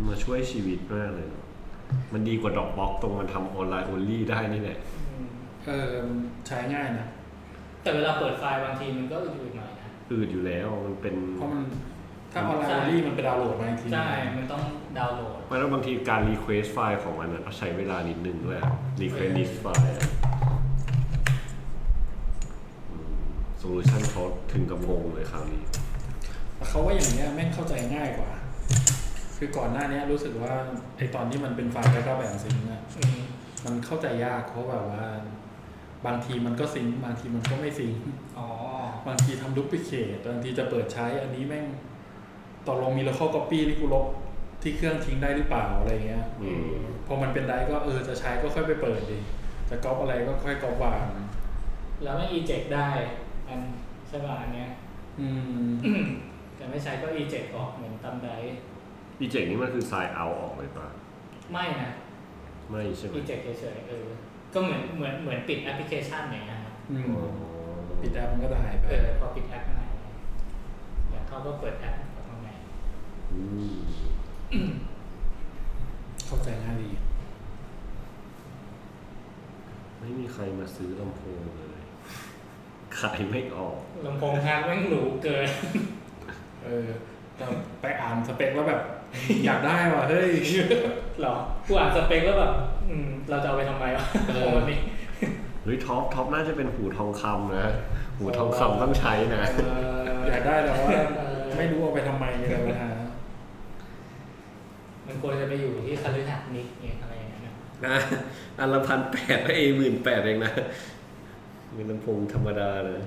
สบายอะมันมาช่วยชีวิตมากเลยเนอะมันดีกว่า Dropbox ตรงมันทำ online only ได้นี่แหละอืมเออใช้ง่ายนะ แต่เวลาเปิดไฟล์บางทีมันก็อืดๆหน่อยนะ อืดอยู่แล้วมันเป็นเพราะมันถ้าออนไลน์ only มันไปดาวน์โหลดมาอีกทีใช่ มันต้องดาวน์โหลด ไม่แล้วบางทีการ request ไฟล์ของมันอะต้องใช้เวลานิดนึงด้วย request list file solution เขาถึงกับงงเลยคราวนี้ แต่เขาว่าอย่างเงี้ยแม่งเข้าใจง่ายกว่า คือก่อนหน้านี้รู้สึกว่าไอตอนที่มันเป็นไฟล์แล้วก็แบ่งซิงค์อะอืมมันเข้าใจยากเพราะแบบว่า บางทีมันก็ซิงค์บางทีมันก็ไม่ซิงค์อ๋อบางทีทำดูปลิเคทบางทีจะเปิดใช้อันนี้แม่งตอนลงมีแล้วข้อ copy นี่กูลบที่เครื่องทิ้งได้หรือเปล่าอะไรเงี้ยอืมพอมันเป็นไดรฟ์ก็เออจะใช้ก็ค่อยไปเปิดดิจะก๊อปอะไรก็ค่อยก๊อปวางแล้วไม่ eject ได้อันใช่ป่ะอันเนี้ยอืมแต่ไม่ใช้ก็ eject ออกเหมือนตำได อีเจกนี่มันคือไซน์เอาออกเลยปะไม่นะไม่ใช่ไหม eject เฉยๆเออก็เหมือนเหมือนเหมือนปิดแอปพลิเคชันอย่างเงี้ยครับอืมอ๋อปิดแอปมันก็จะหายไปเออพอปิดแอปข้างในอยากเข้าก็เปิดแอปข้างในอืมเข้าใจง่ายดี ไม่มีใครมาซื้อลำโพงเลย ขายไม่ออกลำโพงทางแม่งหรูเกิน เออแต่ไปอ่านสเปคแล้วแบบ อยากได้ว่ะเฮ้ยหรอกูอ่านสเปคแล้วแบบอืมเราจะเอาไปทำไมวะเออวันนี้เฮ้ยท็อปท็อปน่าจะเป็นหูทองคำนะ หูทองคำต้องใช้นะเอออยากได้แต่ว่าไม่รู้เอาไปทำไมอะไรปัญหามันควรจะไปอยู่ที่คาลิหัสนิกเนี่ยอะไรอย่างเงี้ยนะนะอันละพันแปดเอหมื่นแปดเองนะเป็นลำโพงธรรมดาเลย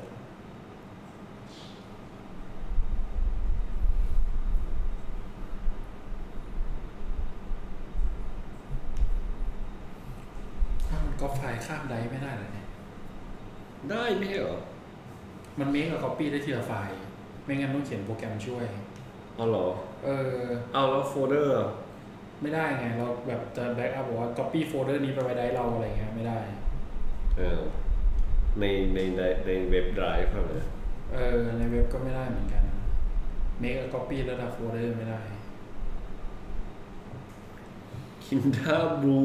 ถ้ามันก็ไฟล์ ข้ามไดรฟ์ไม่ได้เลยเนี่ยได้ไม่ใช่เหรอ มันเมคกับ copy ได้ทีละไฟล์ ไม่งั้นต้องเขียนโปรแกรมช่วย เอาเหรอ เออ เอาแล้วโฟลเดอร์อะไม่ได้ไง เราแบบจะ backup บอกว่า copy โฟลเดอร์นี้ไปไว้ได้เราอะไรเงี้ยไม่ได้ เออในในในในเว็บ Drive ครับนะเออ ในเว็บก็ไม่ได้เหมือนกัน make a copy ระดับโฟลเดอร์ไม่ได้ kinda blue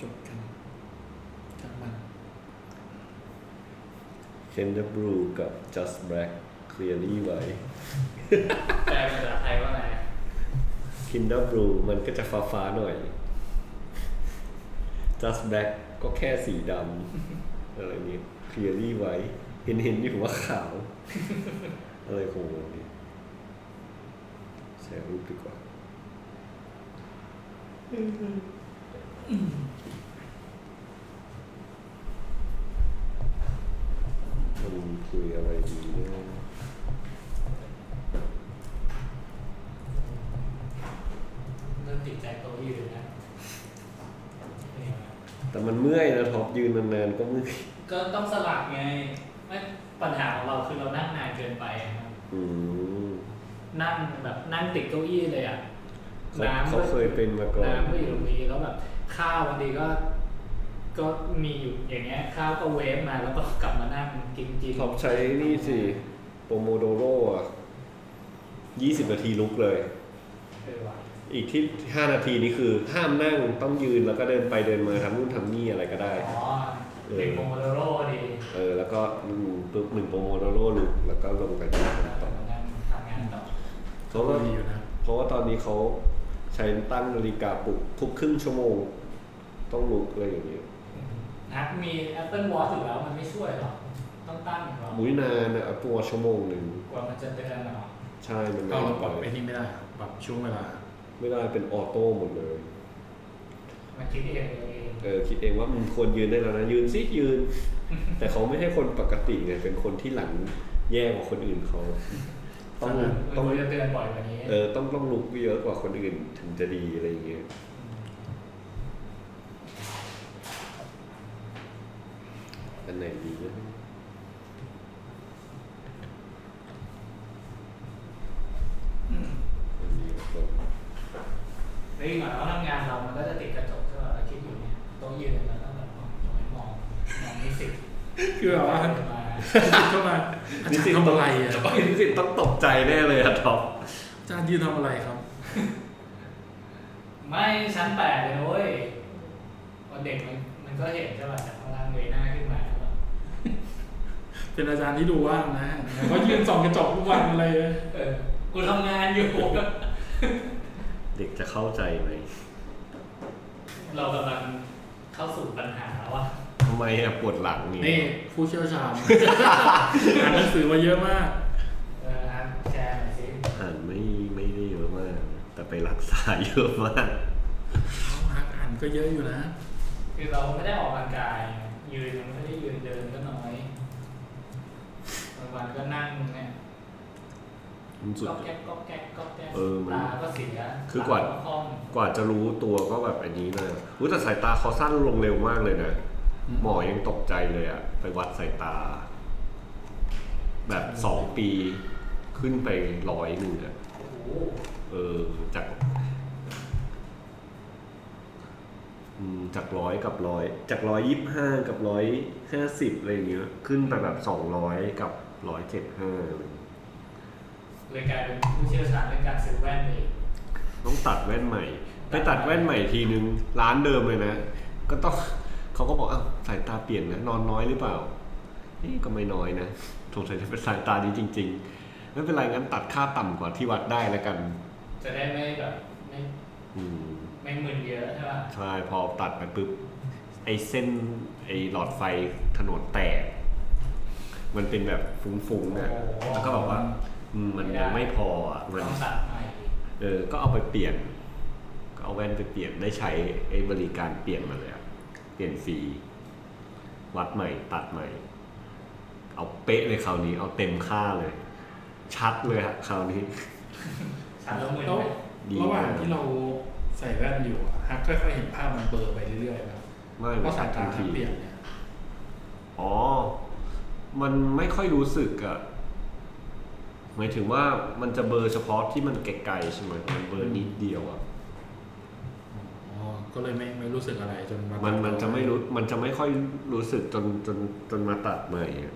จบกันช่างมัน คินด้าบลูกับ just black clearly ไว้ แปลเป็นภาษาไทยว่าไงคินด้าบลูมันก็จะฟ้าฟ้าๆหน่อย just black ก็แค่สีดำ อะไรนี้ clearly ไว้ เห็นเห็นอยู่ว่าขาว อะไรของมันนี่แชร์รูปดีกว่า มันคุยอะไรดีเนี่ยเริ่มติดใจโต๊ะยืนนะเนี่ยแต่มันเมื่อยนะท็อปยืนนานๆก็เมื่อยก็ต้องสลับไงไม่ปัญหาของเราคือเรานั่งนานเกินไปครับอืมนั่งแบบนั่งติดเก้าอี้เลยอะเขาน้ำเขาเคยเป็นมาก่อนน้ำก็อยู่ตรงนี้แล้วแบบข้าวบางทีก็ ก็มีอยู่อย่างเงี้ยข้าวก็เวฟมาแล้วก็กลับมานั่งกินกินท็อปใช้นี่สิ Pomodoro อะยี่สิบนาทีลุกเลย เออว่ะอีกที่ห้านาทีนี่คือห้ามนั่งต้องยืนแล้วก็เดินไปเดินมาทำนู่นทำนี่อะไรก็ได้ อ๋อเด็ก Pomodoro ดีเออ แล้วก็อืมปุ๊บหนึ่ง Pomodoro ลุกแล้วก็ลงไปที่แล้วทำต่อ มานั่งทำงานต่อเพราะว่าดีอยู่นะ เพราะว่าตอนนี้เขาใช้ตั้งนาฬิกาปลุกทุกครึ่งชั่วโมง ต้องลุกอะไรอย่างเงี้ย นัดมี Apple Watch อยู่แล้วมันไม่ช่วยหรอกต้องตั้งหรอมุ้ยนานอะตัวชั่วโมงหนึ่งกว่ามันจะเตือนหรอใช่มันเอาไม่เราปรับไปไอ้นี่ไม่ได้ปรับช่วงเวลา ไม่ได้เป็นออโต้หมดเลยมันคิดเองเองเออคิดเองว่ามึงควรยืนได้แล้วนะยืนสิยืน แต่เขาไม่ใช่คนปกติไงเป็นคนที่หลังแย่กว่าคนอื่นเขาต้องต้ต้อองงจะเตือนบ่อยกว่านี้เออต้องต้องลุกเยอะกว่าคนอื่นถึงจะดีอะไรอย่างเงี้ยอั นไหนดีนะอันนี้ก็แล้วอีกหน่อยเราทำงานเรามันก็จะติดกระจกใช่ป่ะเราคิดอยู่เนี่ยโต๊ะยืนเราต้องแบบมองมองมองนิสิตคือแบบว่ามาเข้ามาอานิจารสิตย์ทำอะไรอะนิสิตต้องตกใจแน่เลยอะท็อปอาจารย์ยืนทำอะไรครับ ไม่ชั้นแปดเลยเว้ยพอเด็กมันมันก็เห็นใช่ป่ะจากข้างล่างเงยหน้าขึ้นมาแล้วก็ เป็นอาจารย์ที่ดูว่างนะเขายืนส่องกระจกทุกวันอะไรเลยเออกูทำงานอยู่ เด็กจะเข้าใจไหม เรากำลังเข้าสู่ปัญหาว่ะทำไมอะปวดหลังนี่นี่ผู้เชี่ยวชาญอ่านหนังสือมาเยอะมากเออครับแชร์หน่อยสิอ่านไม่ไม่ได้เยอะมาก แต่ไปรักษาเยอะมากเขาฮักอ่านก็เยอะอยู่นะ คือเราไม่ได้ออกกำลังกายไงยืนมันไม่ได้ยืนเดินก็น้อยบาง วันก็นั่งเนี่ยมันสุด ก็แก๊กก็แก๊กก็แก๊กเออมัน ตาก็เสียคือกว่าตคล่องกว่าจะรู้ตัวก็แบบอันนี้เลยรู้แต่สายตาเขาสั้นลงเร็วมากเลยนะอืมหมอยังตกใจเลยอะไปวัดสายตา แบบสองปีขึ้นไปร้อยหนึ่งอะโอ้โหเออจากอืมจากร้อยกับร้อยจากร้อยยี่สิบห้ากับร้อยห้าสิบอะไรอย่างเงี้ย ขึ้นไปแบบสองร้อยกับ ร้อยเจ็ดห้าเลยกลายเป็นผู้เชี่ยวชาญเรื่องการซื้อแว่นเองต้องตัดแว่นใหม่ ไปตัดแว่นใหม่ทีนึง ร้านเดิมเลยนะ ก็ต้องเขาก็บอกอ้าวสายตาเปลี่ยนนะ นอนน้อยหรือเปล่านี่ก็ไม่น้อยนะสงสัยจะเป็นสายตาดีจริง ๆ ไม่เป็นไรงั้นตัดค่าต่ำกว่าที่วัดได้แล้วกัน จะได้ไม่แบบไม่อืมไม่มึนเยอะใช่ป่ะใช่พอตัดไปปุ๊บไอ้เส้นไอ้หลอดไฟถนนแตก มันเป็นแบบฟุ้งๆอะโอ้โหแล้วก็บอกว่าอืมมันยังไม่พออะมัน ต้องตัดใหม่เออ ก็เอาไปเปลี่ยน ก็เอาแว่นไปเปลี่ยน ได้ใช้ไอ้บริการเปลี่ยนมาเลยอะเปลี่ยนฟรีวัดใหม่ ตัดใหม่ เอาเป๊ะเลยคราวนี้ เอาเต็มค่าเลย ชัดเลยฮะคราวนี้ชัดแล้วมึนแล้วไหมดีระหว่างมากที่เราใส่แว่นอยู่อะฮักค่อยๆเห็นภาพมันเบลอไปเรื่อยๆครับไม่เพราะสายตาทันฮัทีกเปลี่ยนเนี่ยอ๋อ มันไม่ค่อยรู้สึกอะหมายถึงว่ามันจะเบลอร์เฉพาะที่มันไกลๆใช่ไหมมันเบลอร์นิดเดียวอะอ๋อก็เลยไม่ไม่รู้สึกอะไรจนมามันตัดมันจะไม่รู้มันจะไม่ค่อยรู้สึกจนจนจนมาตัดใหม่อะ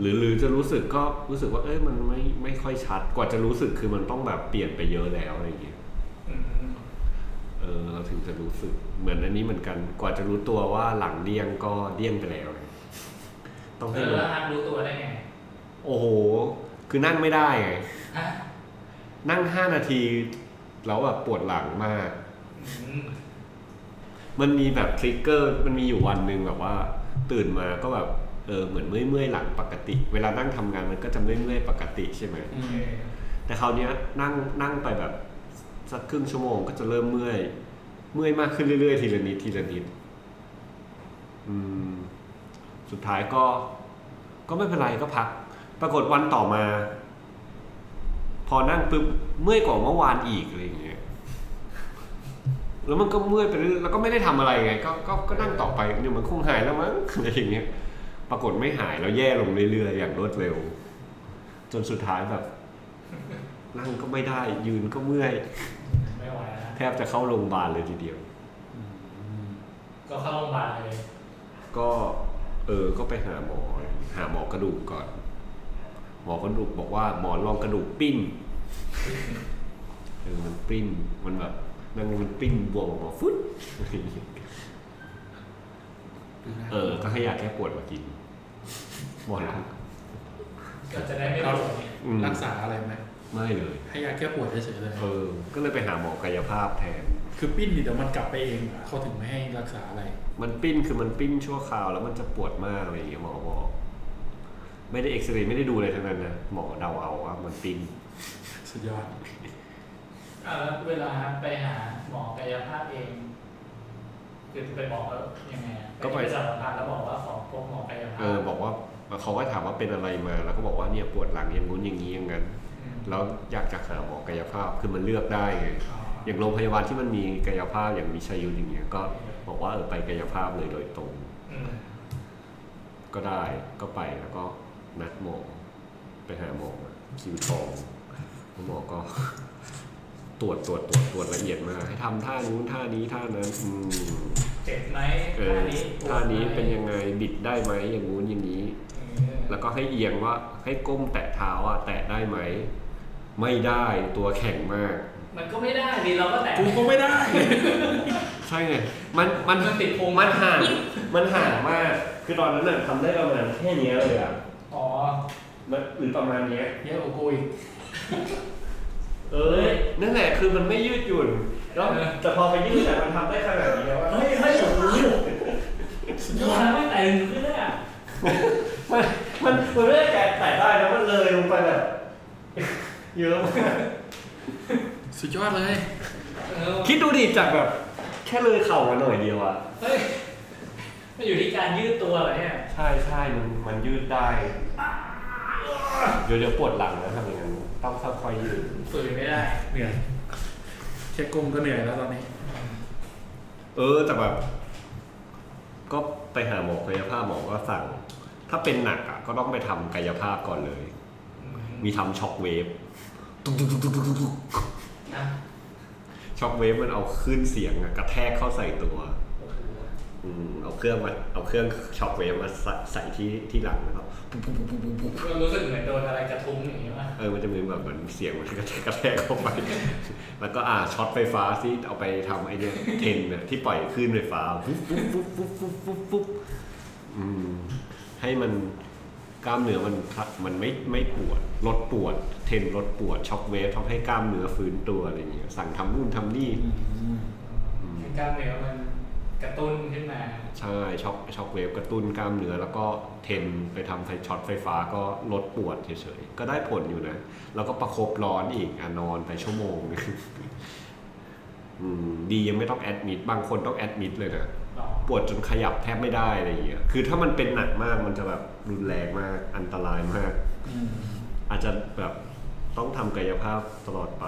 หรือหรือจะรู้สึกก็รู้สึกว่า เอ้ยมันไม่ไม่ค่อยชัด กว่าจะรู้สึกคือมันต้องแบบเปลี่ยนไปเยอะแล้วอะไรอย่างเงี้ยอืมเออเราถึงจะรู้สึกเหมือนอันนี้เหมือนกัน กว่าจะรู้ตัวว่าหลังเดี้ยงก็เดี้ยงไปแล้วไง ต้องเอให้อรู้แล้วฮักรู้ตัวได้ไงโอ้โห คือนั่งไม่ได้ไงฮะนั่งห้านาทีแล้วแบบปวดหลังมาก อืมมันมีแบบทริกเกอร์ มันมีอยู่วันหนึ่งแบบว่า ตื่นมาก็แบบเออเหมือนเมื่อยเมื่อยๆหลังปกติ เวลานั่งทำงานมันก็จะเมื่อยเมื่อยๆปกติใช่ไหม อืโอมเคแต่คราวเนี้ยนั่งนั่งไปแบบสักครึ่งชั่วโมงก็จะเริ่มเมื่อย เมื่อยมากขึ้นเรื่อยๆ ทีละนิดทีละนิด อืม สุดท้ายก็ ก็ไม่เป็นไรก็พัก ปรากฏวันต่อมา พอนั่งปุ๊บเมื่อยกว่าเมื่อวานอีกอะไรอย่างเงี้ยแล้วมันก็เมื่อยไปเรื่อยแล้วก็ไม่ได้ทำอะไรไง ก็ก็ก็นั่งต่อไปเนี่ยมันคงหายแล้วมั้งอะไรอย่างเงี้ย ปรากฏไม่หายแล้วแย่ลงเรื่อยๆอย่างรวดเร็ว จนสุดท้ายแบบ นั่งก็ไม่ได้ ยืนก็เมื่อยไม่ไหวแล้วแทบจะเข้าโรงพยาบาลเลยทีเดียว ก็เข้าโรงพยาบาลเลย ก็ เออ ก็ไปหาหมอ หาหมอกระดูกก่อน หมอกระดูกบอกว่าหมอลองกระดูกปิ้น เออ มันปิ้น มันแบบนั่งมันปิ้นบวมออกมาฟุ๊ดเออ ก็ให้ยาแก้ปวดมากิน หมอลองก็จะได้ไม่ปวดเนี่ยอืมรักษาอะไรไหม ไม่เลย ให้ยาแก้ปวดเฉยๆเลย เออ ก็เลยไปหาหมอกายภาพแทน คือปิ้นนี่เดี๋ยวมันกลับไปเองอะเขาถึงไม่ให้รักษาอะไร มันปิ้นคือมันปิ้นชั่วคราวแล้วมันจะปวดมากอะไรอย่างเงี้ยหมอบอกไม่ได้เอ็กซเรย์ไม่ได้ดูอะไรทั้งนั้นนะหมอเดาเอาว่ามันปิ้นสุดยอดอ่าแล้วเวลาไปหาหมอกายภาพเอง คือไปบอกแล้วยังไงอะก็ไป สารพัดแล้วบอกว่าขอพบหมอกายภาพเออบอกว่าเขาก็ถามว่าเป็นอะไรมา แล้วก็บอกว่าเนี่ยปวดหลังอย่างงู้นอย่างนี้อย่างนั้นมแล้วอยากจะหาหมอกายภาพคือมันเลือกได้ไง อ๋อ อย่างโรงพยาบาลที่มันมีกายภาพอย่างมีชัยยุทธอย่างเงี้ยก็บอกว่าเออไปกายภาพเลยโดยตรงอืมก็ได้ก็ไปแล้วก็นัดหมอไปหาหมอคิวทองแล้วหมอก็ตรวจตรวจตรวจตรวจละเอียดมากให้ทำท่านู้นท่านี้ท่านั้นอืมเจ็บไหมเออท่านี้ปวดท่านี้ไหมเป็นยังไงบิดได้ไหมอย่างงู้นอย่างนี้อืมแล้วก็ให้เอียงว่าให้ก้มแตะเท้าอะแตะได้ไหม ไม่ได้ตัวแข็งมาก มันก็ไม่ได้ดิเราก็แตะกูก็ไม่ได้ ใช่ไง มันมันมันติดพุงมันห่าง มันห่างมาก คือตอนนั้นน่ะทำได้ประมาณแค่เนี้ยเลยอะอ๋อมันหรือประมาณเนี้ย เยอะกว่ากูอีก เออนั่นแหละคือมันไม่ยืดหยุ่นแล้วแต่พอไปยืดแต่มันทำได้ขนาดนี้แล้วอะเฮ้ยเฮ้ยโอ้โหมันไม่แต่งขึ้นเลยอะมันมันมันไม่ได้แกะแตะได้นะมันเลยลงไปแบบ เยอะมาก สุดยอดเลย เออคิดดูดิจากแบบ แค่เลยเข่ามาหน่อยเดียวอะเฮ้ยมันอยู่ที่การยืดตัวเหรอเนี่ย ใช่ใช่มันมันยืดได้ เดี๋ยวเดี๋ยวปวดหลังนะทำอย่างนั้นต้องค่อยๆยืดฝืนไม่ได้ เหนื่อยแค่ก้มก็เหนื่อยแล้วตอนนี้ เออแต่แบบ ก็ไปหาหมอกายภาพหมอก็สั่ง ถ้าเป็นหนักอะก็ต้องไปทำกายภาพก่อนเลย มีทำ shock waveตุ๊กตุ๊กตุ๊กตุ๊กตุ๊ก นะshock wave มันเอาขึ้นเสียงอะกระแทกเข้าใส่ตัวโอ้โหอืมเอาเครื่องมาเอาเครื่อง shock wave มาใส่ใส่ที่ที่หลังนะครับปุ๊บปุ๊บปุ๊บปุ๊บปุ๊บก็รู้สึกเหมือนโดนอะไรกระทุ้งอย่างนี้ป่ะเออมันจะมีแบบเหมือนเสียงมันกระแทกกระแทกเข้าไป แล้วก็อ่าช็อตไฟฟ้าที่เอาไปทำไอเนี่ย TENS เนี่ยที่ปล่อยคลื่นไฟฟ้าปุ๊บปุ๊บปุ๊บปุ๊บปุ๊บปุ๊บปุ๊บอืมให้มัน กล้ามเนื้อมันมันไม่ไม่ปวดลดปวด TENS ลดปวด shock wave ทำให้กล้ามเนื้อฟื้นตัวอะไรอย่างเงี้ยสั่งทำนู่นทำนี่ให้กล้ามเนื้อมันกระตุ้นขึ้นมา ใช่ shock shock wave กระตุ้นกล้ามเนื้อแล้วก็ TENS ไปทำไฟช็อตไฟฟ้าก็ลดปวดเฉยๆ ก็ได้ผลอยู่นะ แล้วก็ประคบร้อนอีกอะนอนไปชั่วโมงนึงอืมดียังไม่ต้อง admit บางคนต้อง admit เลยนะหรอ ปวดจนขยับแทบไม่ได้อะไรอย่างเงี้ยคือถ้ามันเป็นหนักมากมันจะแบบรุนแรงมากอันตรายมากอืมอาจจะแบบต้องทำกายภาพตลอดไป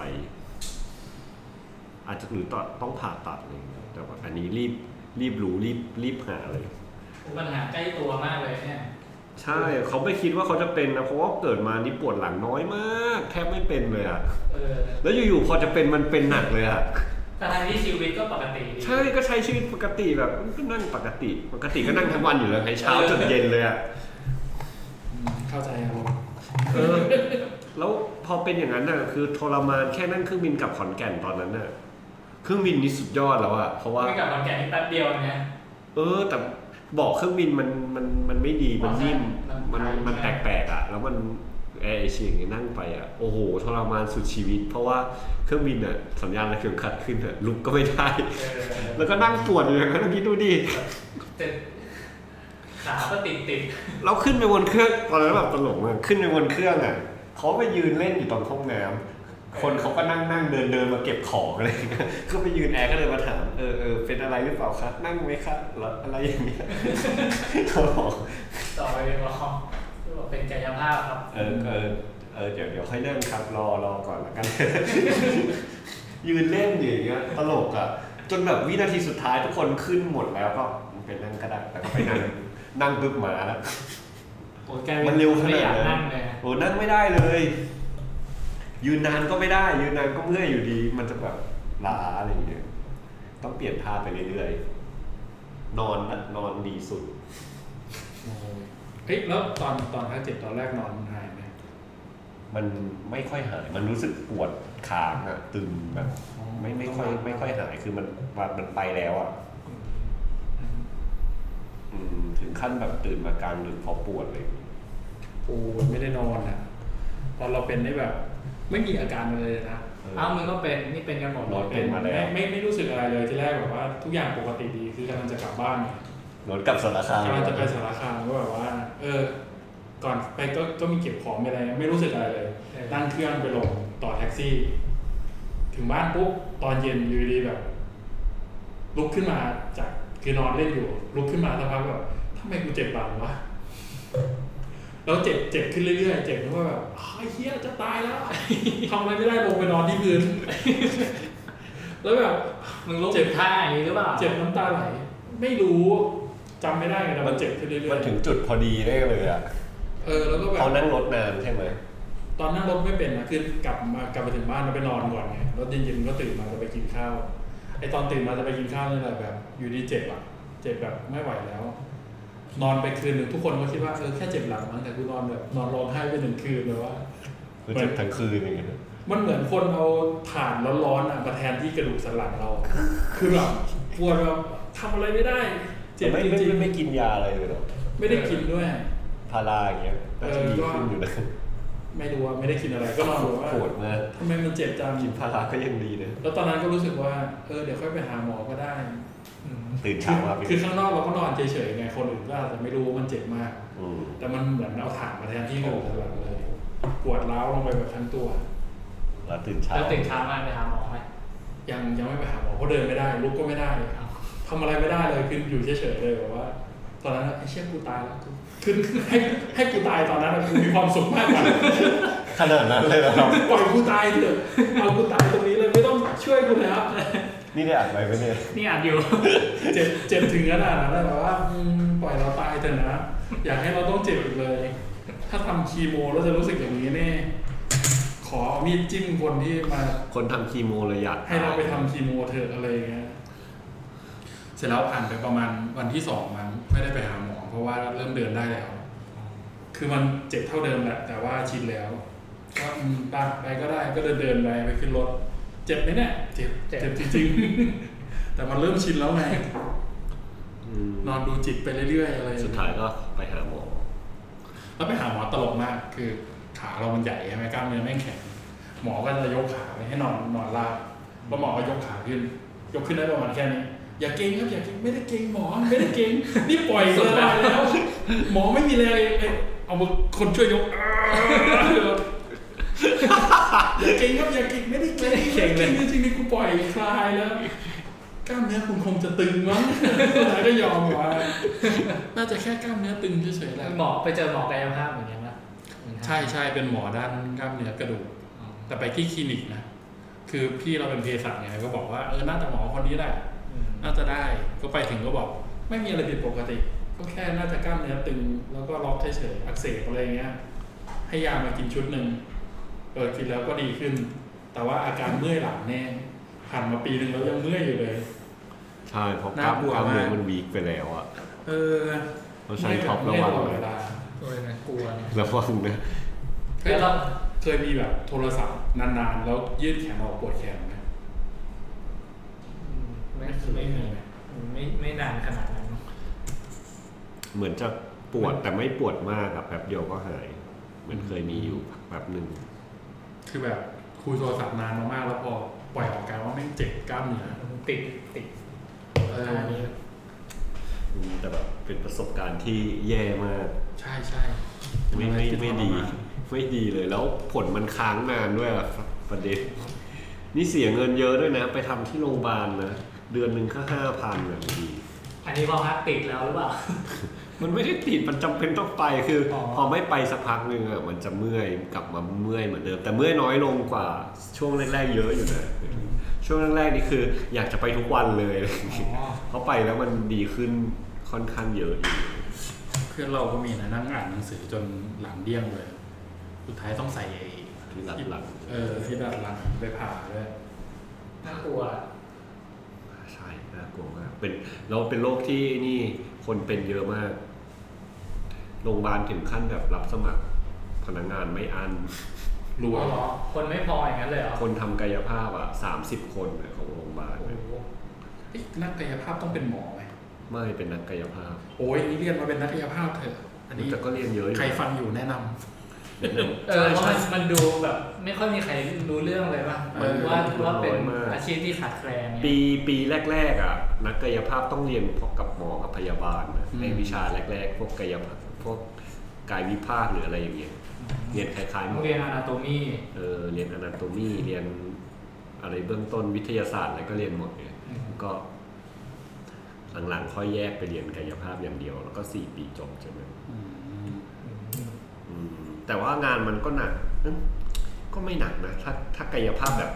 อาจจะหรือต่อต้องผ่าตัดอะไรอย่างเงี้ยแต่ว่าอันนี้รีบรีบรู้รีบรีบหาเลย ปัญหาใกล้ตัวมากเลยเนี่ยใช่เขาไม่คิดว่าเขาจะเป็นนะเพราะว่าเกิดมานี่ปวดหลังน้อยมาก แทบไม่เป็นเลยอะเออ แล้วอยู่ๆพอจะเป็นมันเป็นหนักเลยอะ แต่ทางที่ชีวิตก็ปกติดีใช่ก็ใช้ชีวิตปกติแบบก็นั่งปกติ ปกติก็นั่งทั้งวันอยู่เลยให้เช้าจนเย็นเลยอะอืมเข้าใจครับผมเออแล้วพอเป็นอย่างนั้นน่ะคือทรมานแค่นั่งเครื่องบินกลับขอนแก่นตอนนั้นน่ะเครื่องบินนี่สุดยอดแล้วอะเพราะว่าไม่กลับขอนแก่นนี่แป๊บเดียวนะเออ แต่เบอกเครื่องบินมันมันมันไม่ดีมันนิ่มมัมันนมันแปลกๆอะแล้วมันแอ ร์เอเชียอย่างงี้นั่งไปอะโอ้โหทรมานสุดชีวิต เพราะว่าเครื่องบินอะสัญญาณระเข็มขัดขึ้นอะลุกก็ไม่ได้เออแล้วก็นั่งปวดอยู่อย่างนั้นคิดดูดิเจ็บขาก็ติดติดเราขึ้นไปบนเครื่องตอนนั้นแบบตลกมากขึ้นไปบนเครื่องอะเขาไปยืนเล่นอยู่ตรงห้องน้ำคนเขาก็นั่งนั่งเดินเดินมาเก็บของอะไรอย่างเงี้ยก็ไปยืนแอร์ก็เลยมาถามเออเออเป็นอะไรหรือเปล่าคะนั่งไหมคะแล้วอะไรอย่างเงี้ยเขาบอกต่อไปเป็นรอบอก เป็นกายภาพครับ เออเออเออเดี๋ยวเดี๋ยวค่อยนั่งครับรอรอก่อนละกัน ยืนเล่นอยู่อย่างเงี้ยตลกอะจนแบบวินาทีสุดท้ายทุกคนขึ้นหมดแล้วก็เป็นนั่งก็ได้แล้วก็ไปนั่งนั่งปึ๊บมาแล้วโอ้ยแกมันเร็วขนาดนั้นไม่อยากนั่งเลยโอ้นั่งไม่ได้เลย ยืนนานก็ไม่ได้ ยืนนานก็เมื่อยอยู่ดี มันจะแบบล้าอะไรอย่างเงี้ยต้องเปลี่ยนท่าไปเรื่อยๆนอนนะนอนดีสุดโอ้ย เฮ้ยแล้วตอนตอนพักเจ็บตอนแรกนอนหายไหมมันไม่ค่อยหาย มันรู้สึกปวดขาอะตึงแบบไม่ไม่ค่อยไม่ค่อยหายคือมันมันมันไปแล้วอะอืมถึงขั้นแบบตื่นมากลางดึกเพราะปวดเลยกูไม่ได้นอนอะ ตอนเราเป็นได้แบบ ไม่มีอาการอะไรเลยนะเอ้ามึงก็เป็นนี่เป็นกันหมดรถเป็นมาแล้วไม่ไม่ไม่รู้สึกอะไรเลยที่แรกแบบว่า ทุกอย่างปกติดีคือกำลังจะกลับบ้าน รถกลับสารคามกำลังจะไปสารคามก็แบบว่า เออ ก่อนไปก็ก็มีเก็บของไปอะไร ไม่รู้สึกอะไรเลยนั่งเครื่องไปลงต่อแท็กซี่ ถึงบ้านปุ๊บตอนเย็นอยู่ดีแบบ ลุกขึ้นมาจากคือนอนเล่นอยู่ ลุกขึ้นมาสักพักแบบทำไมกูเจ็บหลังวะแล้วเจ็บเจ็บขึ้นเรื่อยๆ เจ็บแล้วก็แบบอ้าวไอ้เฮียจะตายแล้วทำอะไรไม่ได้ลงไปนอนที่พื้น แล้วแบบมึงลุกเจ็บท่าอย่างนี้หรือเปล่า เจ็บน้ำตาไหล ไม่รู้ จำไม่ได้ไงแต่มันเจ็บขึ้นเรื่อยๆมันถึงจุดพอดีได้เลยอะเออแล้วก็แบบเขานั่งรถนานใช่ไหมตอนนั่งรถไม่เป็นนะคือกลับมากลับไปถึงบ้านแล้วไปนอนก่อนไงแล้วเย็นๆก็ตื่นมาจะไปกินข้าวไอตอนตื่นมาจะไปกินข้าวนี่แหละแบบ อยู่ดีเจ็บอะ เจ็บแบบไม่ไหวแล้ว นอนไปคืนหนึ่งทุกคนก็คิดว่าเออแค่เจ็บหลังมั้งแต่กูนอนแบบนอนร้องไห้ไปหนึ่งคืนเลยว่าคือเจ็บทั้งคืนอย่างเงี้ยมันเหมือนคนเอาถ่านร้อนๆอะมาแทนที่กระดูกสันหลังเรา คือแบบปวดแบบทำอะไรไม่ได้ เจ็บไม่จไม่ริงไม่ไม่กินยาอะไรเลยเหรอๆไม่ได้กินด้วย พาราอย่างเงี้ยน่าจะดีเออก็ขึ้นอยู่นะไม่รู้ว่าไม่ได้กินอะไรก็นอนดูว่าปวดมากทำไมมันเจ็บจังกินพาราก็ยังดีนะ แล้วตอนนั้นก็รู้สึกว่าเออเดี๋ยวค่อยไปหาหมอก็ได้อืมตื่นคืเช้าอมาเป็น คือข้างนอกเราก็นอนเฉยๆไงคนอื่นก็อาจจะไม่รู้ว่ามันเจ็บมาก อืม แต่มันเหมือนเอาถ่านมาแทนที่กระดูกสันหลังเลยปวดร้าวลงไปแบบทั้งตัว แล้วตื่นเช้าแล้วตื่นเช้ามาไปหาหมอไหมยังยังไม่ไปหาหมอเพราะเดินไม่ได้ลุกก็ไม่ได้เอา ทำอะไรไม่ได้เลยคืออยู่เฉยๆเลยแบบว่า ตอนนั้นไอ้เชี่ยกูตายแล้วกูคือให้ให้กูตายตอนนั้นอะกูมีความสุขมากกว่าขนาดนั้นเลยเหรอครับปล่อยกูตายเถอะเอากูตายตรงนี้เลยไม่ต้องช่วยกูแล้วนี่ได้อ่านไปไหมเนี่ยนี่อ่านอยู่ เจ็บเจ็บถึงขนาดนั้นเลยแบบว่าอืมปล่อยเราตายเถอะนะอยากให้เราต้องเจ็บอีกเลย ถ้าทำคีโมแล้วจะรู้สึกอย่างนี้แน่ขอเอามีดจิ้มคนที่มาคนทำคีโมเลยอยากให้เราไปทำคีโมเถอะอะไรอย่างเงี้ย เสร็จแล้วผ่านไปประมาณวันที่สองมั้งไม่ได้ไปหาหมอ เพราะว่าเริ่มเดินได้แล้ว คือมันเจ็บเท่าเดิมแหละแต่ว่าชินแล้วก็อืมไปไปก็ได้ก็เดินเดินไปไปขึ้นรถ เจ็บไหมเนี่ยเจ็บเจ็บเจ็บจริงๆ แต่มันเริ่มชินแล้วไงอืมนอนดูจิตไปเรื่อยๆอะไรองเงี้สุดท้ายก็ไปหาหมอ แล้วไปหาหมอตลกมากคือขาเรามันใหญ่ใช่ไหมกล้ามเนื้อแม่งแข็งหมอก็จะยกขาไปให้นอนนอนราบแล้วหมอก็ยกขาขึ้น ยกขึ้นได้ประมาณแค่นี้ อย่าเก่งครับอย่าเก่งไม่ได้เก่งหมอไม่ได้เก่งนี่ปล่อยเลยแล้วหมอไม่มีแรงเอ้ยเอามือคนช่วยยกอย่าเก่งครับอย่าเก่งไม่ได้เก่งไม่ได้เก่งเลยจริงๆนี่กูปล่อยคลายแล้วกล้ามเนื้อคุณคงจะตึงมั้งสุดท้ายก็ยอมว่าน่าจะแค่กล้ามเนื้อตึงเฉยๆแหละหมอไปเจอหมอกายภาพเหมือนกันปะใช่ใช่เป็นหมอด้านกล้ามเนื้อกระดูกอ๋อแต่ไปที่คลินิกนะคือพี่เราเป็นเภสัชไงก็บอกว่าเออน่าจะหมอคนนี้แหละอืม น่าจะได้ก็ไปถึงก็บอก ไม่มีอะไรผิดปกติ ก็แค่น่าจะกล้ามเนื้อตึง แล้วก็ล็อกเฉยๆอักเสบอะไรเงี้ย ให้ยามากินชุดหนึ่งเออกินแล้วก็ดีขึ้น แต่ว่าอาการเมื่อยหลังแน่ผ่านมาปีหนึ่งแล้วยังเมื่อยอยู่เลย ใช่เพราะกล้ามน่ากลัวกล้ามเนื้อมากมันวีคไปแล้วอะเออเราใช้ท็อประวังเมื่อยตลอดเลเวยลาโอ้ยนะกลัวเนี่ยระวังนะเคยแล้วเราเคยมีแบบโทรศัพท์นานๆ แล้วยืดแขนออกปวดแขนไหมอื มไม่ไม่มีไม่ไม่นานขนาดนั้น เหมือนจะปวดแต่ไม่ปวดมากอะแป๊บเดียวก็หาย เหมือนเคยมีอยู่แบบหนึ่งคือแบบคุยโทรศัพท์นานมากๆแล้วพอปล่อยออกกลารว่าแม่งเจ็บกล้ามเนื้อติดติดเออท่านี้อืมแต่แบบเป็นประสบการณ์ที่แย่มาก ใช่ใช่ไม่ไม่ไม่ดี ไม่ดีเลยแล้วผลมันค้างนานด้วยอะประเด็นนี่เสียเงินเยอะด้วยนะ ไปทำที่โรงพยาบาลนะ เดือนหนึ่งก็ห้าพันแบบดี อันนี้พอพักติดแล้วหรือเปล่า มันไม่ได้ติดมันจำเป็นต้องไปคือออ พอไม่ไปสักพักหนึ่งอะมันจะเมื่อยกลับมาเมื่อยเหมือนเดิม แต่เมื่อยน้อยลงกว่าช่วงแรกๆเยอะอยู่นะช่วงแรกๆนี่คือ อยากจะไปทุกวันเลยอ๋อเพราะไปแล้วมันดีขึ้นค่อนข้างเยอะอยู่ เพื่อนเราก็มีนะนั่งอ่านหนังสือจนหลังเดี้ยงเลย สุดท้ายต้องใส่ไอ้ที่หลังหลัง เออที่ดัดหลังไปผ่าด้วยน่ากลัวใช่น่ากลัวมากเป็นเราเป็นโรคที่นี่คนเป็นเยอะมากโรงพยาบาลถึงขั้นแบบรับสมัครพนักงานไม่อันรวยอ๋อเหรอคนไม่พออย่างนั้นเลยเหรอคนทำกายภาพอะสามสิบคนอะของโรงพยาบาลโอ้เนี่ยโหเอ๊ะนักกายภาพต้องเป็นหมอไหมไม่เป็นนักกายภาพโอ้ยนี่เรียนมาเป็นนักกายภาพเถอะ อันนี้แต่ก็เรียนเยอะอยู่ใครฟังอยู่แนะนำแนะนำ เออเพราะมันมันดูแบบ ไม่ค่อยมีใครรู้เรื่องเลยป่ะเออว่าว่าเป็นน้อยมากอาชีพที่ขาดแคลนเนี่ยปีปีแรกๆอะนักกายภาพต้องเรียนพวกกับหมอกับพยาบาลนะอืมในวิชาแรก ๆ พวกกายภาพพวกกายวิภาคหรืออะไรอย่างเงี้ยเรียนคล้ายๆหมต้อองเรียนอนาโตมีเออเรียนอนาโตมีเรียนอะไรเบื้องต้นวิทยาศาสตร์อะไรก็เรียนหมดเนี่ยก็หลังๆค่อยแยกไปเรียนกายภาพอย่างเดียว แล้วก็สี่ปีจบใช่ไหมอืมอืม แต่ว่างานมันก็หนักก็ไม่หนักนะ ถ้าถ้ากายภาพแบบ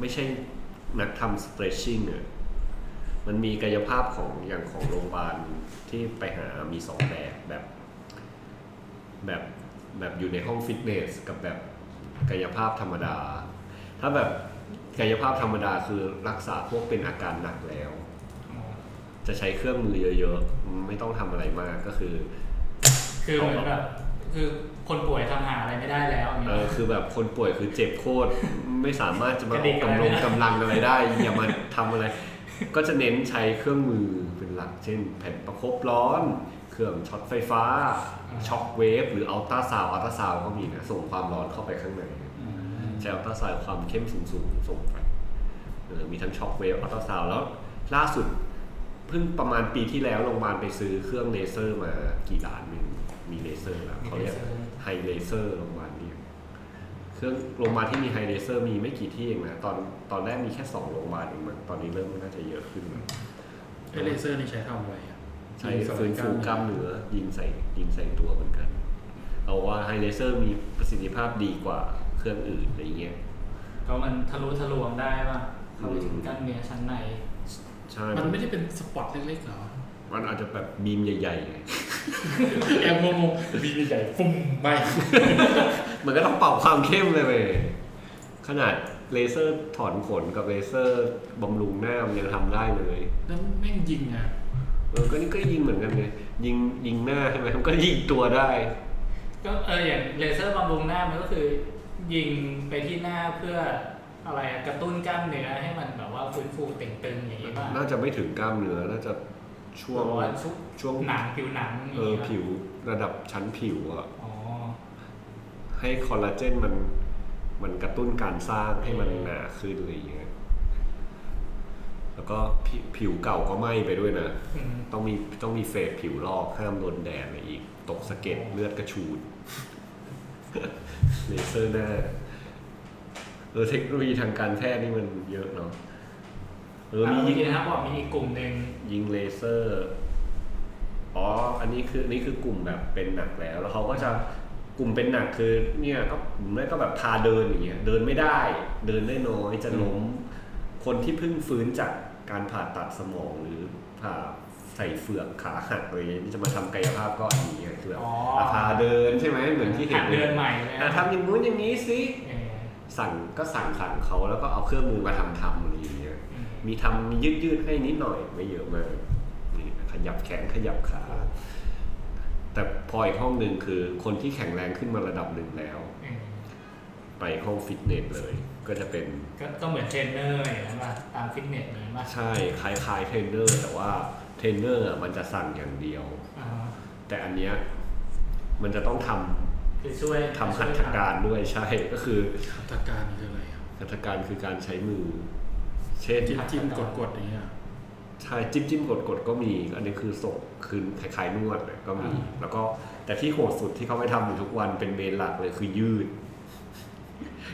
ไม่ใช่นักทำ stretching เนี่ยมันมีกายภาพของอย่างของโรงพยาบาลที่ไปหามีสองแบบแบบ แบบแบบอยู่ในห้องฟิตเนสกับแบบกายภาพธรรมดา ถ้าแบบกายภาพธรรมดาคือรักษาพวกเป็นอาการหนักแล้ว จะใช้เครื่องมือเยอะๆ ไม่ต้องทำอะไรมากก็คือ คือเหมือนแบบคือ คนป่วยทำหาอะไรไม่ได้แล้วอย่างเอเงี้อยคือแบบคนป่วยคือเจ็บโคตรไม่สามารถจะมากระอดิอกกอะไรกำลัไม่งได้กำลังอะไรได้อย่ามาทำอะไร ก็จะเน้นใช้เครื่องมือเป็นหลัก เช่น แผ่นประคบร้อน เครื่องช็อตไฟฟ้า shock wave หรืออัลตราซาวด์อัลตราซาวด์ก็มีนะส่งความร้อนเข้าไปข้างในใช้อัลตราซาวด์ความเข้มสูงสูงๆส่งไปเออมีทั้ง shock wave อัลตราซาวด์แล้วล่าสุดเพิ่งประมาณปีที่แล้วโรงพยาบาลไปซื้อเครื่องเลเซอร์มากี่ล้านหนึ่งมีเลเซอร์แล้วเขาเรียก high laser โรงพยาบาลเนี่ยเครื่องโรงพยาบาลที่มี high laser มีไม่กี่ที่เองนะตอนตอนแรกมีแค่สองโรงพยาบาลเองมั้งตอนนี้เริ่มน่าจะเยอะขึ้นแล้ว high laser นี่ใช้ทำอะไรอะใช้ยิงสลายฟื้นฟูกล้ามเนื้อยิงใส่ยิงใส่ตัวเหมือนกัน เอาว่า high laser มีประสิทธิภาพดีกว่าเครื่องอื่นอะไรเงี้ยเพราะมันทะลุทะลวงได้ป่ะเข้าไปถึงอืมกล้ามเนื้อชั้นใน ใช่ มันไม่ได้เป็น spot เล็กๆเหรอ มันอาจจะแบบ beam ใหญ่ๆไงแอมงงๆ beam ใหญ่ๆฟุ้มไม่มันก็ต้องเป่าความเข้มเลยเว้ยขนาดเลเซอร์ถอนขนกับเลเซอร์บำรุงหน้ามันยังทำได้เลย แล้วแม่งยิงอะเออก็นี่ก็ยิงเหมือนกันไงยิงยิงหน้าใช่ไหมมันก็ยิงตัวได้ ก็เอออย่างเลเซอร์บำรุงหน้ามันก็คือ ยิงไปที่หน้าเพื่ออะไรอะกระตุ้นกล้ามเนื้อให้มันแบบว่าฟื้นฟูเต่งตึงอย่างนี้ป่ะน่าจะไม่ถึงกล้ามเนื้อน่าจะ ช่วงหรือว่าชุบช่วงหนังผิวหนังอย่างเออนี้ป่ะผิวระดับชั้นผิวอะอ๋อให้คอลลาเจนมันมันกระตุ้นการสร้างให้มันหนาขึ้นอะไรอย่างเงี้ยแล้วก็ผิวผิวเก่าก็ไหม้ไปด้วยนะอืมต้องมีต้องมีเฟสผิวลอกห้ามโดนแดดอะไรอีก ตกสะเก็ดเลือดกระชูดเลเซอร์หน้าเออเทคโนโลยีทางการแพทย์นี่มันเยอะเนาะ เอออะมีเมื่ยิองกี้นะครับบอกมีอีกกลุ่มหนึ่งยิงเลเซอร์ อ๋อ อันนี้คืออันนี้คือกลุ่มแบบเป็นหนักแล้ว แล้วเขาก็จะกลุ่มเป็นหนักคือเนี่ยก็กลุ่มแรกก็แบบพาเดินอย่างเงี้ยเดินไม่ได้ เดินได้น้อยจะล้ม คนที่เพิ่งฟื้นจากการผ่าตัดสมองหรือผ่าใส่เฟือกขาหักอะไรอย่างเงี้ยที่จะมาทำกายภาพก็อันนี้ไงคือแบบอ๋ออะพาเดินใช่ไหมเหมือนที่เห็หันดเดินใหม่เลยอะทำอย่างนู้นอย่างนี้สิเออสั่งก็สั่งสั่งเขาแล้วก็เอาเครื่องมือมาทำทำอะไรอย่างเงี้ยอื มมีทำมียืดยืดๆให้นิดหน่อยไม่เยอะมากนี่ขยับแขนขยับขา แต่พออีกห้องหนึ่งคือคนที่แข็งแรงขึ้นมาระดับหนึ่งแล้วอืมไปห้องฟิตเนสเลย ก็จะเป็นก็ก็เหมือนเทรนเนอร์อย่างนั้นป่ะตามฟิตเนสนี้ป่ะใช่คล้ายๆเทรนเนอร์ แต่ว่าเทรนเนอร์อะมันจะสั่งอย่างเดียวอ่าแต่อันเนี้ยมันจะต้องทำคือช่วยทำหัตถการด้วยใช่ก็คือหัตถการคืออะไรอะหัตถการคือการใช้มือ เช่นจิ้มจิ้มกดกดๆอย่างเงี้ยใช่จิ้มจิ้มกดกดก็มี อันนี้คือส่งคืนคล้ายๆนวดเลยก็มี แล้วก็แต่ที่โหดสุดที่เขาไม่ทำอยู่ทุกวันเป็นเมนหลักเลยคือยืด